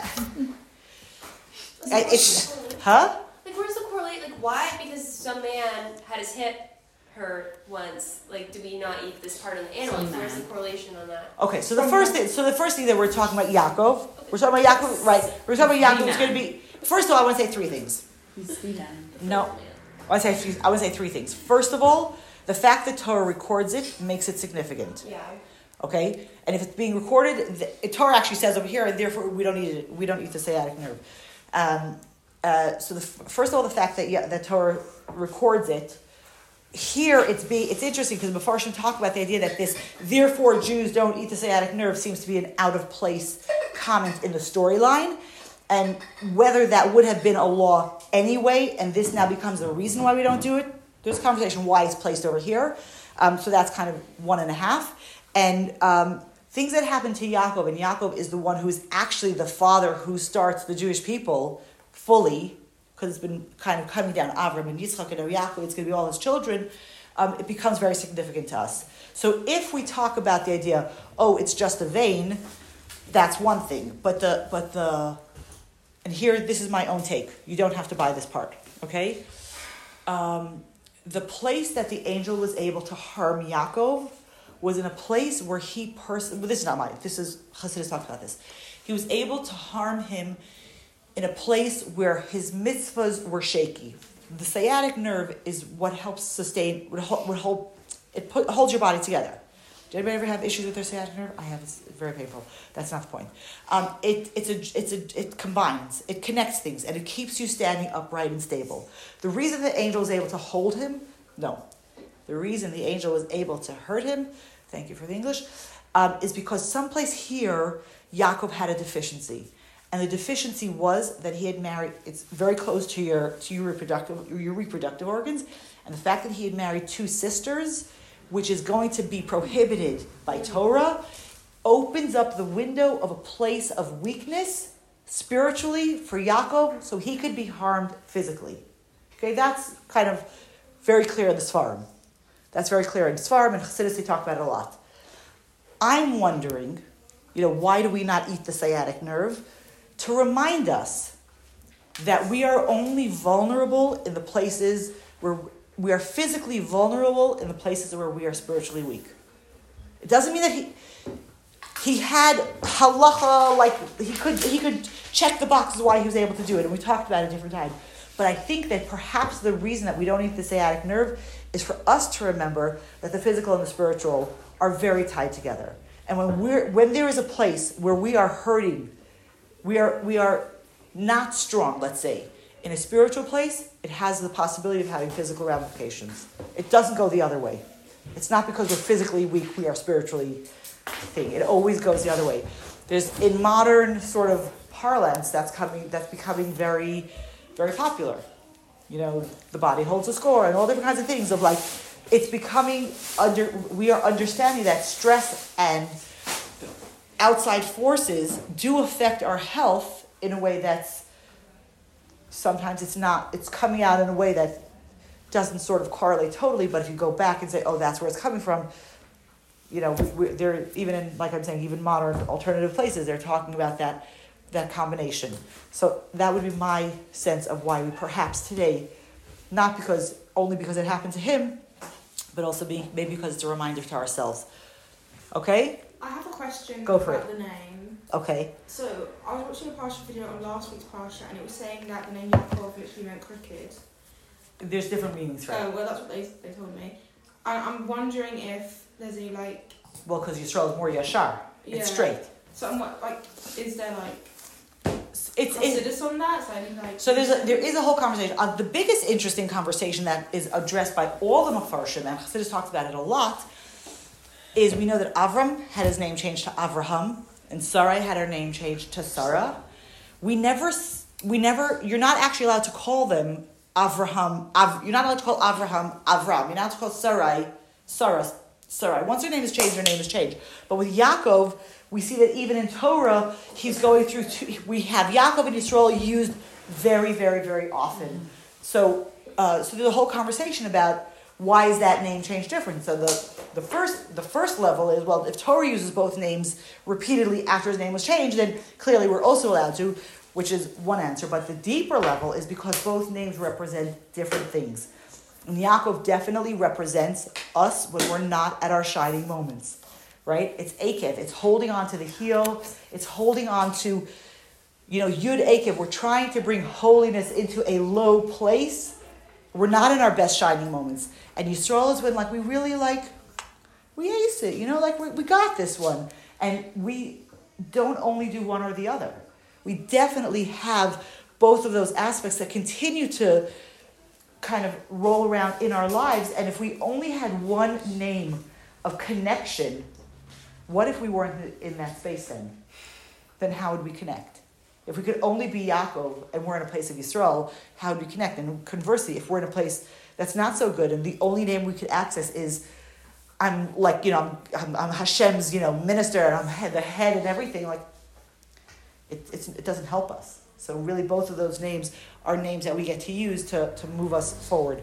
I it's huh? Like, where's the correlate? Like, why? Because some man had his hip hurt once. Like, do we not eat this part of the animal? Some Where's the correlation on that? Okay, so the first thing, so the first thing that we're talking about Yaakov, we're talking about Yaakov, right? We're talking about Yaakov. It's going to be first of all, I want to say three things. He's the man. No, I want to say three- I want to say three things. First of all, the fact that Torah records it makes it significant. Yeah. Okay, and if it's being recorded, the, Torah actually says over here, and therefore we don't eat it. We don't eat the sciatic nerve. Um, uh, so the, first of all, the fact that yeah, that Torah records it. Here, it's be it's interesting because Mefarshim talk about the idea that this therefore Jews don't eat the sciatic nerve seems to be an out of place comment in the storyline, and whether that would have been a law anyway, and this now becomes the reason why we don't do it. There's a conversation why it's placed over here, um, so that's kind of one and a half, and um, things that happen to Yaakov, and Yaakov is the one who is actually the father who starts the Jewish people fully because it's been kind of coming down Avram and Yitzchak and Yaakov, it's going to be all his children, um, it becomes very significant to us. So if we talk about the idea, oh, it's just a vein, that's one thing. But the but the and here this is my own take. You don't have to buy this part, okay? Um, the place that the angel was able to harm Yaakov was in a place where he person. Well, this is not mine. This is Hasidus talks about this. He was able to harm him in a place where his mitzvahs were shaky. The sciatic nerve is what helps sustain, would hold, would hold it put, holds your body together. Did anybody ever have issues with their sciatic nerve? I have. It's very painful. That's not the point. Um, it, it's a, it's a, it combines, it connects things, and it keeps you standing upright and stable. The reason the angel was able to hold him, no. The reason the angel was able to hurt him, thank you for the English, um, is because someplace here, Yaakov had a deficiency. And the deficiency was that he had married, it's very close to your, to your reproductive, your reproductive organs. And the fact that he had married two sisters, which is going to be prohibited by Torah, opens up the window of a place of weakness spiritually for Yaakov so he could be harmed physically. Okay, that's kind of very clear in the Sfarim. That's very clear in Sfarim and Chassidus, they talk about it a lot. I'm wondering, you know, why do we not eat the sciatic nerve? To remind us that we are only vulnerable in the places where we are physically vulnerable in the places where we are spiritually weak. It doesn't mean that he he had halacha like he could he could check the boxes why he was able to do it, and we talked about it a different time. But I think that perhaps the reason that we don't eat the sciatic nerve is for us to remember that the physical and the spiritual are very tied together. And when we're when there is a place where we are hurting, we are we are not strong, let's say, in a spiritual place, it has the possibility of having physical ramifications. It doesn't go the other way. It's not because we're physically weak, we are spiritually thing. It always goes the other way. There's in modern sort of parlance that's coming that's becoming very, very popular. You know, the body holds a score and all different kinds of things of like it's becoming under we are understanding that stress and outside forces do affect our health in a way that's sometimes it's not it's coming out in a way that doesn't sort of correlate totally but if you go back and say oh that's where it's coming from you know we, we, they're even in like i'm saying even modern alternative places they're talking about that that combination so that would be my sense of why we perhaps today not because only because it happened to him but also be, maybe because it's a reminder to ourselves okay I have a question Go for about the name. Okay. So I was watching a Parsha video on last week's Parsha, and it was saying that the name Yaakov literally meant crooked. There's different meanings oh, it. Oh well, that's what they they told me. And I'm wondering if there's any like Well, because Yisrael is more yashar. yeah. It's straight. So I'm like is there like It's, on that? So I think like So there's a, there is a whole conversation. Uh, the biggest interesting conversation that is addressed by all the Mefarshim, and Chassidus talks about it a lot, is we know that Avram had his name changed to Avraham, and Sarai had her name changed to Sarah. We never, we never, you're not actually allowed to call them Avraham, Av, you're not allowed to call Avraham Avram. You're not allowed to call Sarai Sarah, Sarai. Once her name is changed, her name is changed. But with Yaakov, we see that even in Torah, he's going through, two, we have Yaakov and Yisrael used very, very, very often. So, uh, so there's a whole conversation about why is that name change different. So the, the first the first level is well, if Torah uses both names repeatedly after his name was changed, then clearly we're also allowed to, which is one answer. But the deeper level is because both names represent different things. And Yaakov definitely represents us when we're not at our shining moments. Right? It's Akev. It's holding on to the heel. It's holding on to, you know, Yud Akev. We're trying to bring holiness into a low place. We're not in our best shining moments. And Yisrael is when like we really like we ace it, you know, like we, we got this one. And we don't only do one or the other. We definitely have both of those aspects that continue to kind of roll around in our lives. And if we only had one name of connection, what if we weren't in that space then? Then how would we connect? If we could only be Yaakov and we're in a place of Yisrael, how would we connect? And conversely, if we're in a place that's not so good and the only name we could access is I'm like, you know, I'm, I'm, I'm Hashem's, you know, minister and I'm the head and everything, like, it, it doesn't help us. So really both of those names are names that we get to use to, to move us forward.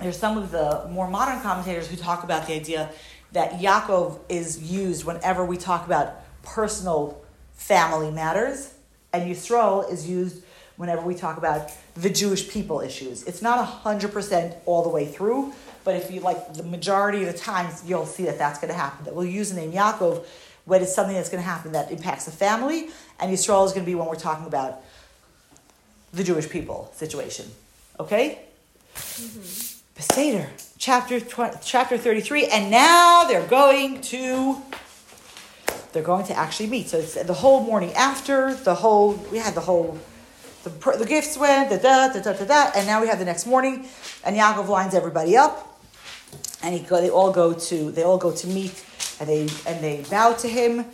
There's some of the more modern commentators who talk about the idea that Yaakov is used whenever we talk about personal family matters, and Yisrael is used whenever we talk about the Jewish people issues. It's not 100% all the way through, but if you like the majority of the times, you'll see that that's going to happen. That we'll use the name Yaakov when it's something that's going to happen that impacts the family, and Yisrael is going to be when we're talking about the Jewish people situation. Okay? Mm-hmm. Beseder, chapter 20, chapter 33, and now they're going to they're going to actually meet. So it's the whole morning after, the whole we had the whole the, the gifts went, da da da da da and now we have the next morning, and Yaakov lines everybody up, and he go, they all go to they all go to meet, and they and they bow to him,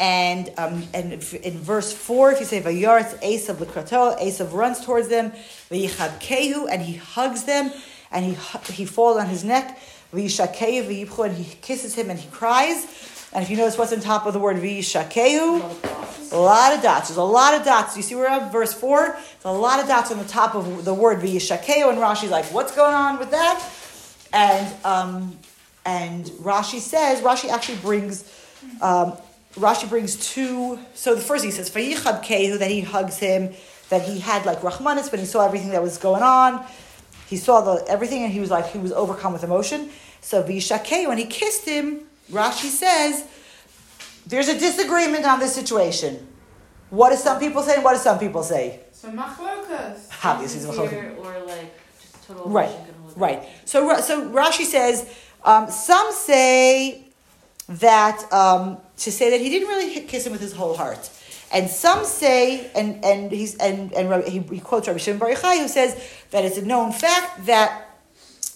and um and in verse four, if you say Vayaretz Esav Likrato, Esav runs towards them, Vayichad Kehu, and he hugs them, and he he falls on his neck, Vayipchu, and he kisses him and he cries. And if you notice what's on top of the word Vayishakehu, a lot of dots. There's a lot of dots. You see where I'm verse 4? There's a lot of dots on the top of the word Vayishakeo, and Rashi's like, what's going on with that? And um, and Rashi says, Rashi actually brings um, Rashi brings two so the first he says Vayichad Kehu, that he hugs him, that he had like Rahmanis when he saw everything that was going on. He saw the everything and he was like he was overcome with emotion. So Vayishakeo, when he kissed him, Rashi says, there's a disagreement on this situation. What do some people say and what do some people say? So machlokas. Obviously, it's a machlokas. Or like just total Right, emotion can hold it. Right. So, so Rashi says um, some say that um, to say that he didn't really kiss him with his whole heart, and some say, and and he's and and he, he quotes Rabbi Shimon Bar Yochai who says that it's a known fact that.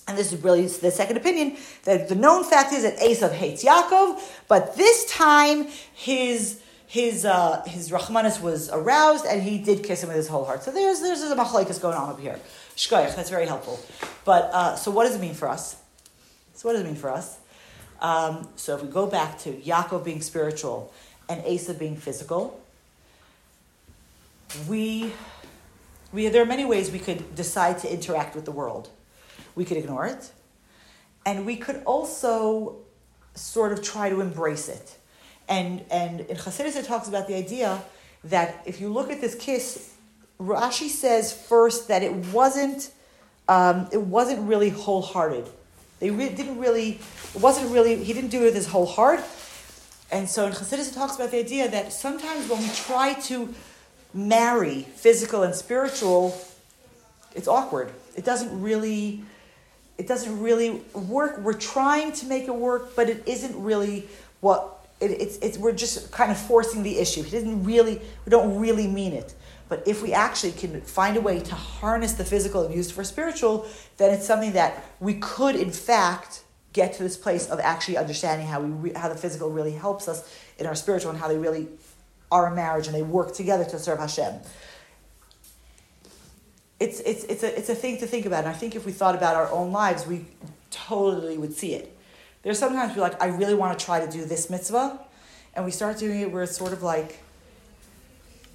And this is really the second opinion that the known fact is that Esav hates Yaakov, but this time his his uh, his Rahmanis was aroused and he did kiss him with his whole heart. So there's there's a machlekes going on up here. Shkoyach, that's very helpful. But uh, so what does it mean for us? So what does it mean for us? Um, so if we go back to Yaakov being spiritual and Esav being physical, we we there are many ways we could decide to interact with the world. We could ignore it, and we could also sort of try to embrace it. And and in Chassidus it talks about the idea that if you look at this kiss, Rashi says first that it wasn't um, it wasn't really wholehearted. They re- didn't really it wasn't really he didn't do it with his whole heart. And so in Chassidus it talks about the idea that sometimes when we try to marry physical and spiritual, it's awkward. It doesn't really it doesn't really work. We're trying to make it work, but it isn't really what it, it's, it's. We're just kind of forcing the issue. It doesn't really. We don't really mean it. But if we actually can find a way to harness the physical and use it for spiritual, then it's something that we could, in fact, get to this place of actually understanding how we re- how the physical really helps us in our spiritual and how they really are a marriage and they work together to serve Hashem it's it's it's a it's a thing to think about. And I think if we thought about our own lives, we totally would see it. There's sometimes we're like, I really want to try to do this mitzvah, and we start doing it where it's sort of like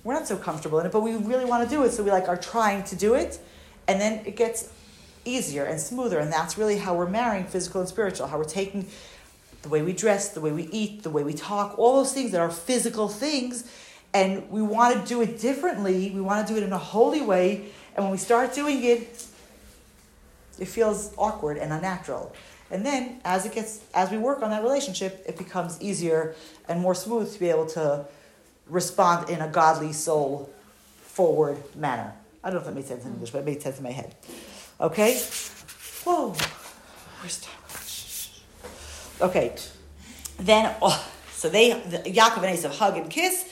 we're not so comfortable in it, but we really want to do it, so we like are trying to do it, and then it gets easier and smoother, and that's really how we're marrying physical and spiritual. How we're taking the way we dress, the way we eat, the way we talk, all those things that are physical things, and we want to do it differently. We want to do it in a holy way and when we start doing it, it feels awkward and unnatural. And then as it gets as we work on that relationship, it becomes easier and more smooth to be able to respond in a godly soul forward manner. I don't know if that made sense in English, but it made sense in my head. Okay? Whoa. Where's time? Okay. Then oh, so they the, Yaakov and Esav hug and kiss,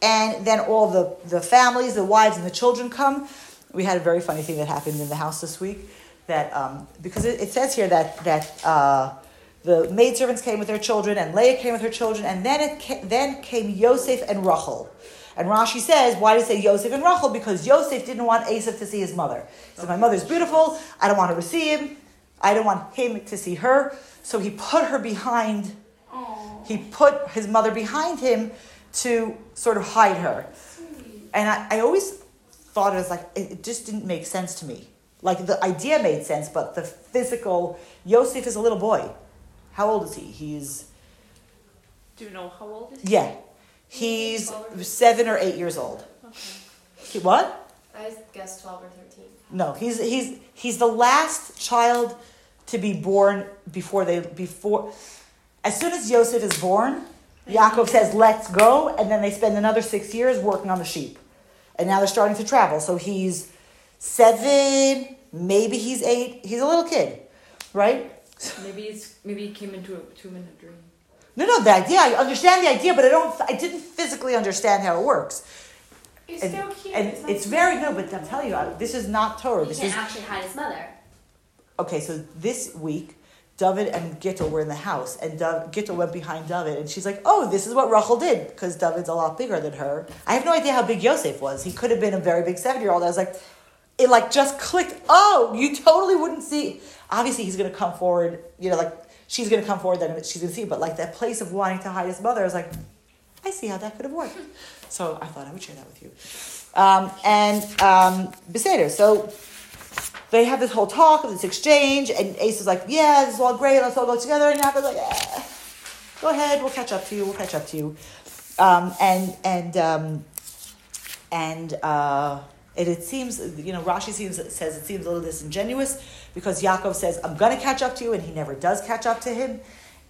and then all the, the families, the wives and the children come we had a very funny thing that happened in the house this week. That um, because it, it, says here that that uh, the maidservants came with their children and Leah came with her children, and then it ca- then came Yosef and Rachel. And Rashi says, why did it say Yosef and Rachel? Because Yosef didn't want Esav to see his mother. He said, my mother's beautiful. I don't want her to see him. I don't want him to see her. So he put her behind. Aww. He put his mother behind him to sort of hide her. And I, I always thought it was like it, it just didn't make sense to me. Like the idea made sense, but the physical Yosef is a little boy. How old is he? He's. Do you know how old is he? Yeah, he's seven or eight years old. Okay. He, what? I guess twelve or thirteen. No, he's he's he's the last child to be born before they before. As soon as Yosef is born, Yaakov says, "Let's go," and then they spend another six years working on the sheep and now they're starting to travel. So he's seven, maybe he's eight. He's a little kid, right? Maybe it's maybe he came into a two minute dream. No, no, the idea. I understand the idea, but I don't. I didn't physically understand how it works. It's and, still cute. And it's, it's very no, but I'm telling you, this is not Torah. He this can't is actually hide his mother. Okay, so this week David and Gittel were in the house, and Dav- Gittel went behind David, and she's like, "Oh, this is what Rachel did," because David's a lot bigger than her. I have no idea how big Yosef was. He could have been a very big seven-year-old. I was like, it like just clicked. Oh, you totally wouldn't see. Obviously, he's going to come forward. You know, like she's going to come forward, then she's going to see. But like that place of wanting to hide his mother, I was like, I see how that could have worked. So I thought I would share that with you. Um, and um, Beseder. So they have this whole talk of this exchange, and Ace is like, "Yeah, this is all great. Let's all go together." And Yaakov's like, eh, "Go ahead. We'll catch up to you. We'll catch up to you." Um, and and um, and uh, it, it seems you know Rashi seems says it seems a little disingenuous because Yaakov says, "I'm going to catch up to you," and he never does catch up to him.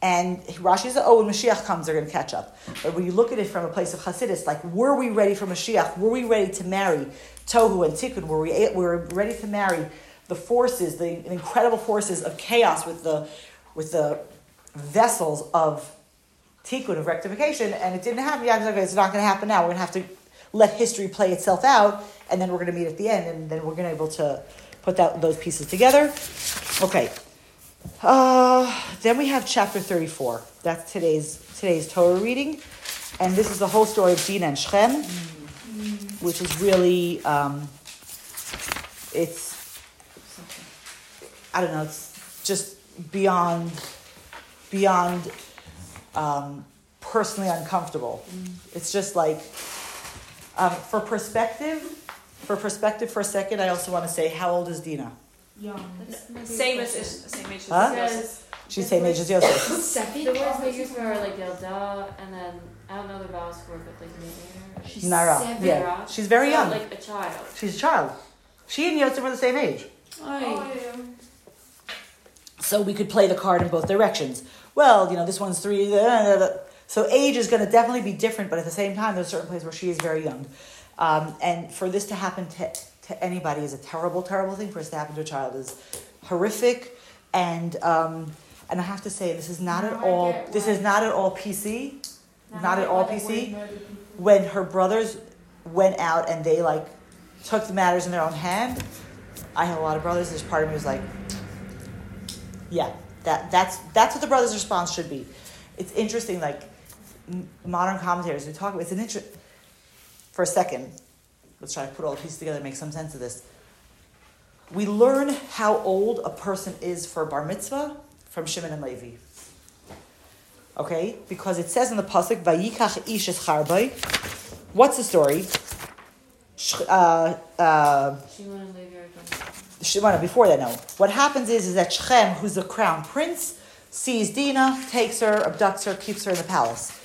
And Rashi says, "Oh, when Mashiach comes, they're going to catch up." But when you look at it from a place of Hasidus, like, were we ready for Mashiach? Were we ready to marry Tohu and Tikkun? Were we were ready to marry the forces, the incredible forces of chaos with the with the vessels of tikkun of rectification, and it didn't happen. Yeah, it's not going to happen now. We're going to have to let history play itself out, and then we're going to meet at the end, and then we're going to be able to put that, those pieces together. Okay. Uh, then we have chapter thirty-four. That's today's today's Torah reading, and this is the whole story of Dinah and Shechem, which is really um, it's I don't know, it's just beyond beyond um, personally uncomfortable. Mm. It's just like um, for perspective, for perspective for a second, I also want to say, how old is Dina? Young. Same as same age as Huh? Joseph. She's same age as Yosef. The words they use for are like Yelda, and then I don't know the vowels for it, but like Nara. She's Nara. seven. Yeah, she's very So, young. Like a child. She's a child. She and Yosef are the same age. Oh, yeah. So we could play the card in both directions. Well, you know, this one's three. So age is going to definitely be different, but at the same time, there's certain places where she is very young. Um, and for this to happen to, to anybody is a terrible, terrible thing. For us to happen to a child is horrific. And um, and I have to say, this is not at all. This is not at all PC. Now Not at all PC. word murder people- When her brothers went out and they like took the matters in their own hand. I have a lot of brothers. There's part of me was like, yeah, that that's that's what the brothers' response should be. It's interesting, like modern commentators we talk about. It's an interest. For a second, let's try to put all the pieces together and make some sense of this. We learn how old a person is for bar mitzvah from Shimon and Levi. Okay, because it says in the pasuk, "Vayikach ish es charbay." What's the story? Uh, uh, Shimon and Levi. Shimon, before that, no. What happens is, is that Shechem, who's the crown prince, sees Dinah, takes her, abducts her, keeps her in the palace.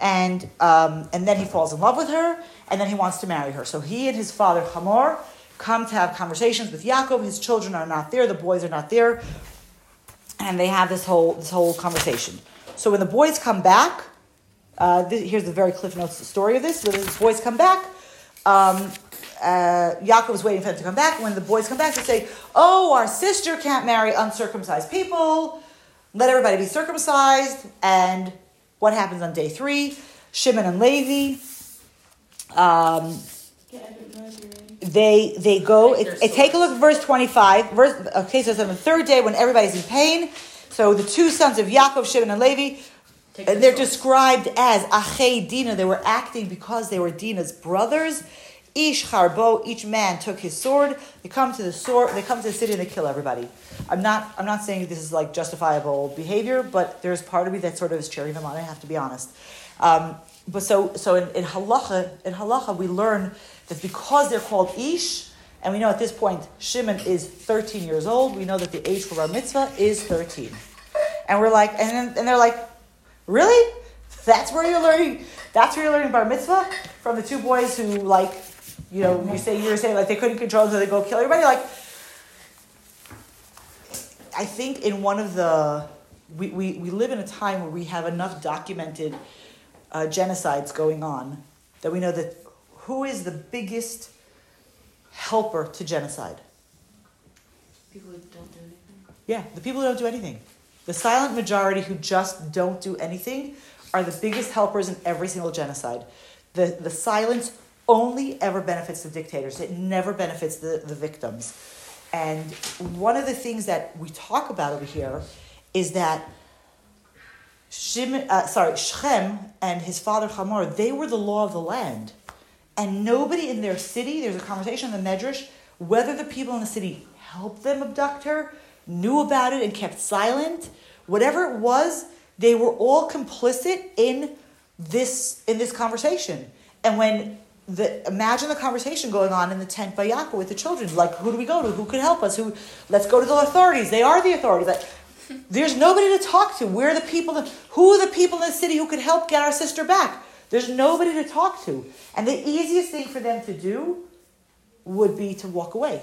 And, um, and then he falls in love with her, and then he wants to marry her. So he and his father, Hamor, come to have conversations with Yaakov. His children are not there, the boys are not there. And they have this whole, this whole conversation. So when the boys come back, uh, th- here's the very Cliff Notes story of this. When the boys come back, um, uh, Yaakov is waiting for them to come back. When the boys come back, they say, "Oh, our sister can't marry uncircumcised people. Let everybody be circumcised." And what happens on day three? Shimon and Levi. Um, Get a bit murdering. they they go. It, it- take a look at verse twenty five. Verse okay, so it's on the third day when everybody's in pain. So the two sons of Yaakov, Shimon and Levi, and they're described as Achei Dina. They were acting because they were Dina's brothers. Ish Harbo, each man took his sword. They come to the sword. They come to the city and they kill everybody. I'm not. I'm not saying this is like justifiable behavior, but there's part of me that sort of is cheering them on. I have to be honest. Um, but so so in, in halacha in halacha we learn that because they're called Ish, and we know at this point Shimon is 13 years old. We know that the age for bar mitzvah is 13, and we're like, and and they're like, Really? That's where you're learning. That's where you're learning bar mitzvah from the two boys who like, you know, you say you're saying like they couldn't control, so they go kill everybody. Like, I think in one of the we, we, we live in a time where we have enough documented uh, genocides going on that we know that who is the biggest helper to genocide? People who don't do anything. Yeah, the people who don't do anything. The silent majority who just don't do anything are the biggest helpers in every single genocide. The, the silence only ever benefits the dictators, it never benefits the, the victims. And one of the things that we talk about over here is that Shim, uh, sorry, Shechem and his father Hamor, they were the law of the land. And nobody in their city, there's a conversation in the Medrash, whether the people in the city helped them abduct her, knew about it and kept silent, whatever it was, they were all complicit in this in this conversation. And when the imagine the conversation going on in the tent by Yaakov with the children, like who do we go to? Who could help us? Who let's go to the authorities. They are the authorities. Like, there's nobody to talk to. We're the people that, who are the people in the city who could help get our sister back? There's nobody to talk to. And the easiest thing for them to do would be to walk away.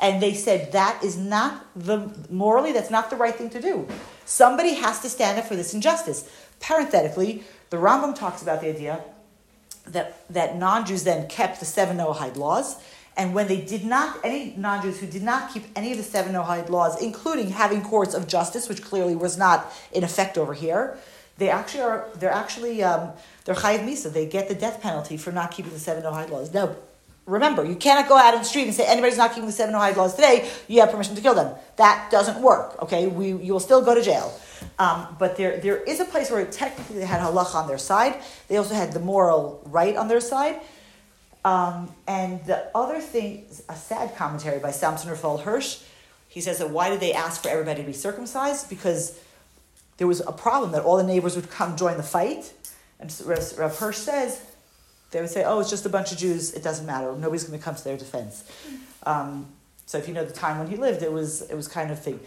And they said that is not the morally that's not the right thing to do. Somebody has to stand up for this injustice. Parenthetically, the Rambam talks about the idea that, that non-Jews then kept the seven Noahide laws, and when they did not, any non-Jews who did not keep any of the seven Noahide laws, including having courts of justice, which clearly was not in effect over here, they actually are they're actually um, they're chayiv misa. They get the death penalty for not keeping the seven Noahide laws. Now, remember, you cannot go out on the street and say anybody's not keeping the seven Noahide laws today. You have permission to kill them. That doesn't work. Okay, we you will still go to jail. Um, but there, there is a place where technically they had halacha on their side. They also had the moral right on their side. Um, and the other thing, a sad commentary by Samson Raphael Hirsch, he says that why did they ask for everybody to be circumcised? Because there was a problem that all the neighbors would come join the fight. And Rav Hirsch says, they would say, oh, it's just a bunch of Jews, it doesn't matter, nobody's going to come to their defense. Um, so if you know the time when he lived, it was, it was kind of thing.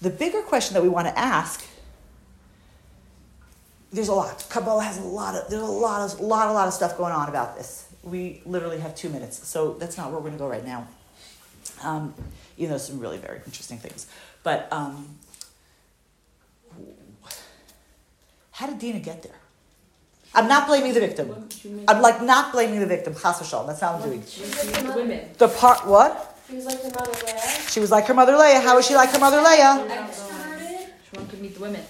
The bigger question that we want to ask there's a lot. Kabbalah has a lot of there's a lot of lot a lot of stuff going on about this. We literally have two minutes, so that's not where we're going to go right now. Um, even though some really very interesting things, but um, how did Dina get there? I'm not blaming the victim. I'm like not blaming the victim. Chas v'shalom. That's not what I'm doing. She was like. Women. The part what? She was like her mother Leah. She was like her mother Leah. How was she like her mother Leah? Extroverted. She wanted to meet the women.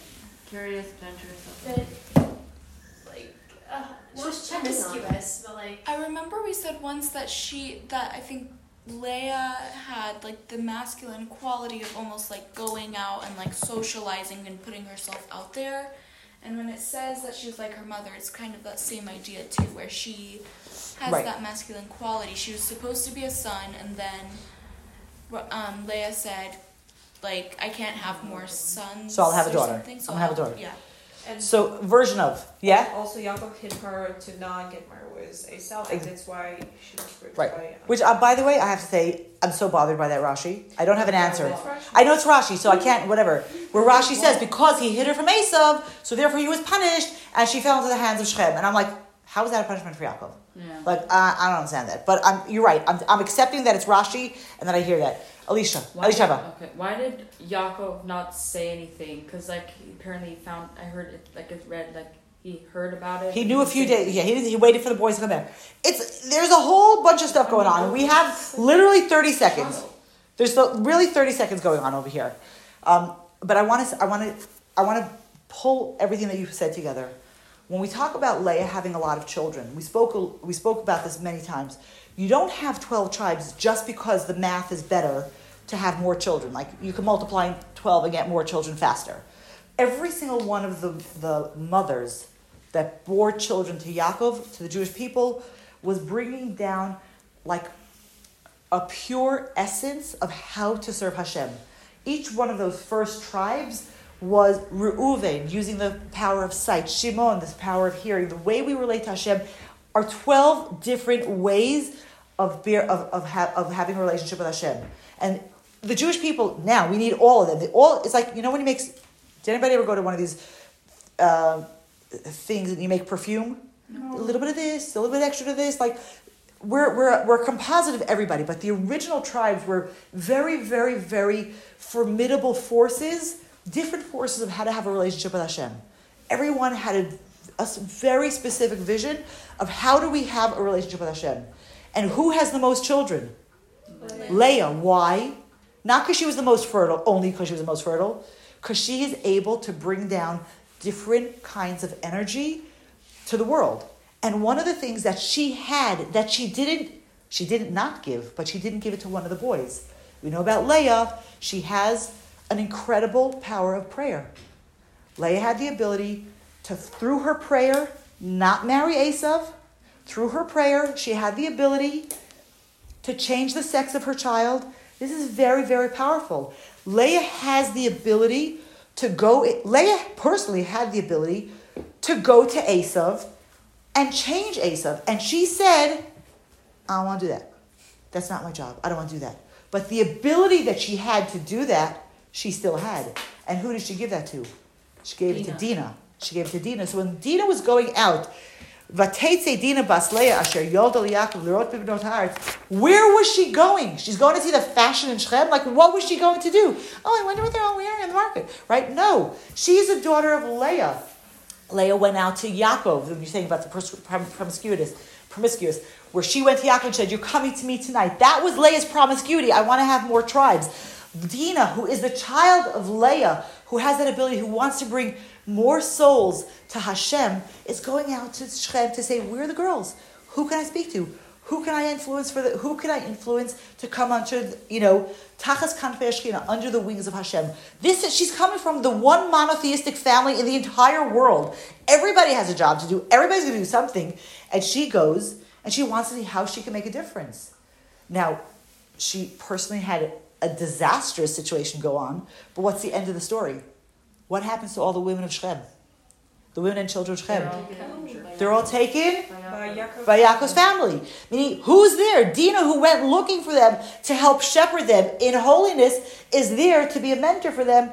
Curious, adventurous. But Like, uh, She not was checking on it. promiscuous, but like. I remember we said once that she that I think Leah had like the masculine quality of almost like going out and like socializing and putting herself out there. And when it says that she's like her mother, it's kind of that same idea too, where she has Right. that masculine quality. She was supposed to be a son, and then um, Leah said, like, I can't have more sons. So I'll have a or daughter. something, so I'll, gonna have a I'll- daughter. Yeah. And So version of yeah. also Yaakov hit her to not get married with Esau, and that's why she was raped Right. by. Which, uh, by the way, I have to say, I'm so bothered by that Rashi. I don't have an answer. That's I know it's Rashi, so I can't, whatever. Where Rashi says, because he hid her from Esav, so therefore he was punished, and she fell into the hands of Shechem. And I'm like, how is that a punishment for Yaakov? Yeah. Like, uh, I don't understand that. But I'm, you're right. I'm, I'm accepting that it's Rashi, and that I hear that. Alicia, Why Alicia, did, okay, why did Yaakov not say anything? Because like he apparently found, I heard it, like it read like he heard about it. He knew a few days. Yeah, he, he waited for the boys to come back. It's there's a whole bunch of stuff going on. We have literally thirty seconds. There's the, really thirty seconds going on over here. Um, but I want to I want to I want to pull everything that you've said together. When we talk about Leah having a lot of children, we spoke we spoke about this many times. You don't have twelve tribes just because the math is better to have more children. Like you can multiply twelve and get more children faster. Every single one of the, the mothers that bore children to Yaakov, to the Jewish people, was bringing down like a pure essence of how to serve Hashem. Each one of those first tribes was Reuven, using the power of sight, Shimon, this power of hearing. The way we relate to Hashem are 12 different ways of, bear, of, of, ha- of having a relationship with Hashem. And the Jewish people, now, we need all of them. They all, it's like, you know when you make, did anybody ever go to one of these uh, things and you make perfume? A little bit of this, a little bit extra to this. Like, we're, we're, we're a composite of everybody, but the original tribes were very, very, very formidable forces, different forces of how to have a relationship with Hashem. Everyone had a, a very specific vision of how do we have a relationship with Hashem. And who has the most children? Leah. Why? Not because she was the most fertile, only because she was the most fertile, because she is able to bring down different kinds of energy to the world. And one of the things that she had that she didn't, she didn't not give, but she didn't give it to one of the boys. We know about Leah, she has an incredible power of prayer. Leah had the ability to, through her prayer, not marry Esav. Through her prayer, she had the ability to change the sex of her child. This is very, very powerful. Leah has the ability to go, Leah personally had the ability to go to Esav and change Esav. And she said, I don't want to do that. That's not my job. I don't want to do that. But the ability that she had to do that, she still had. And who did she give that to? She gave it to Dina. She gave it to Dina. So when Dina was going out, Where was she going? She's going to see the fashion in Shechem. Like, what was she going to do? Oh, I wonder what they're all wearing in the market, right? No, she's a daughter of Leah. Leah went out to Yaakov. You're saying about the promiscuous, promiscuous, where she went to Yaakov and said, "You're coming to me tonight." That was Leah's promiscuity. I want to have more tribes. Dina, who is the child of Leah, who has that ability, who wants to bring more souls to Hashem, is going out to Shechem to say, "Where are the girls? Who can I speak to? Who can I influence for the? Who can I influence to come under, you know, tachas kanfei under the wings of Hashem?" This is she's coming from the one monotheistic family in the entire world. Everybody has a job to do. Everybody's going to do something, and she goes and she wants to see how she can make a difference. Now, she personally had a disastrous situation go on, but what's the end of the story? What happens to all the women of Shechem? The women and children of Shechem? They're all taken By Yaakov. by Yaakov's family. Meaning, who's there? Dina, who went looking for them to help shepherd them in holiness, is there to be a mentor for them.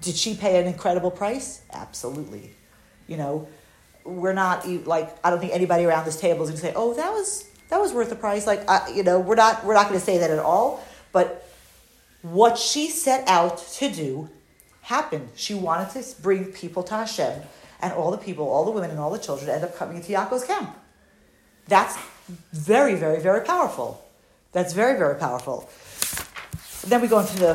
Did she pay an incredible price? Absolutely. You know, we're not e- like I don't think anybody around this table is going to say, "Oh, that was that was worth the price." Like, I, you know, we're not we're not going to say that at all. But what she set out to do happened. She wanted to bring people to Hashem, and all the people, all the women, and all the children end up coming into Yaakov's camp. That's very, very, very powerful. That's very, very powerful. Then we go into the.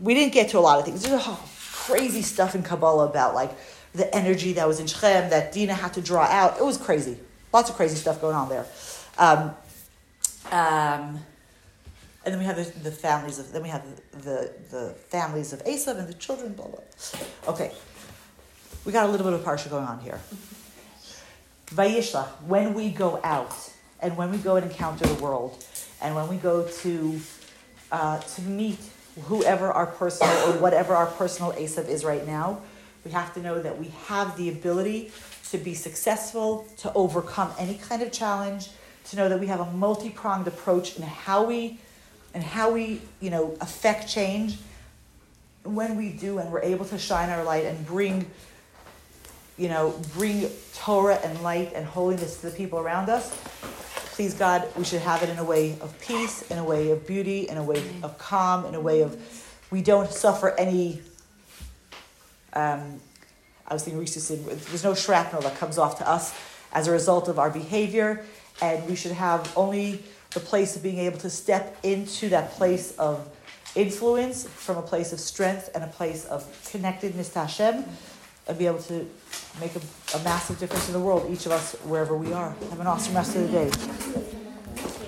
We didn't get to a lot of things. There's a oh, crazy stuff in Kabbalah about like the energy that was in Shechem that Dina had to draw out. It was crazy. Lots of crazy stuff going on there. Um, um, and then we have the, the families of then we have the, the, families of Esav and the children. Blah blah. Okay, we got a little bit of parsha going on here. Vayishlach, when we go out and when we go and encounter the world, and when we go to uh, to meet whoever our personal or whatever our personal Esav is right now, we have to know that we have the ability to be successful, to overcome any kind of challenge, to know that we have a multi-pronged approach in how we and how we, you know, affect change. When we do and we're able to shine our light and bring, you know, bring Torah and light and holiness to the people around us, please God, we should have it in a way of peace, in a way of beauty, in a way of calm, in a way of we don't suffer any um, I was thinking recently, there's no shrapnel that comes off to us as a result of our behavior, and we should have only the place of being able to step into that place of influence from a place of strength and a place of connectedness to Hashem, and be able to make a, a massive difference in the world, each of us, wherever we are. Have an awesome rest of the day.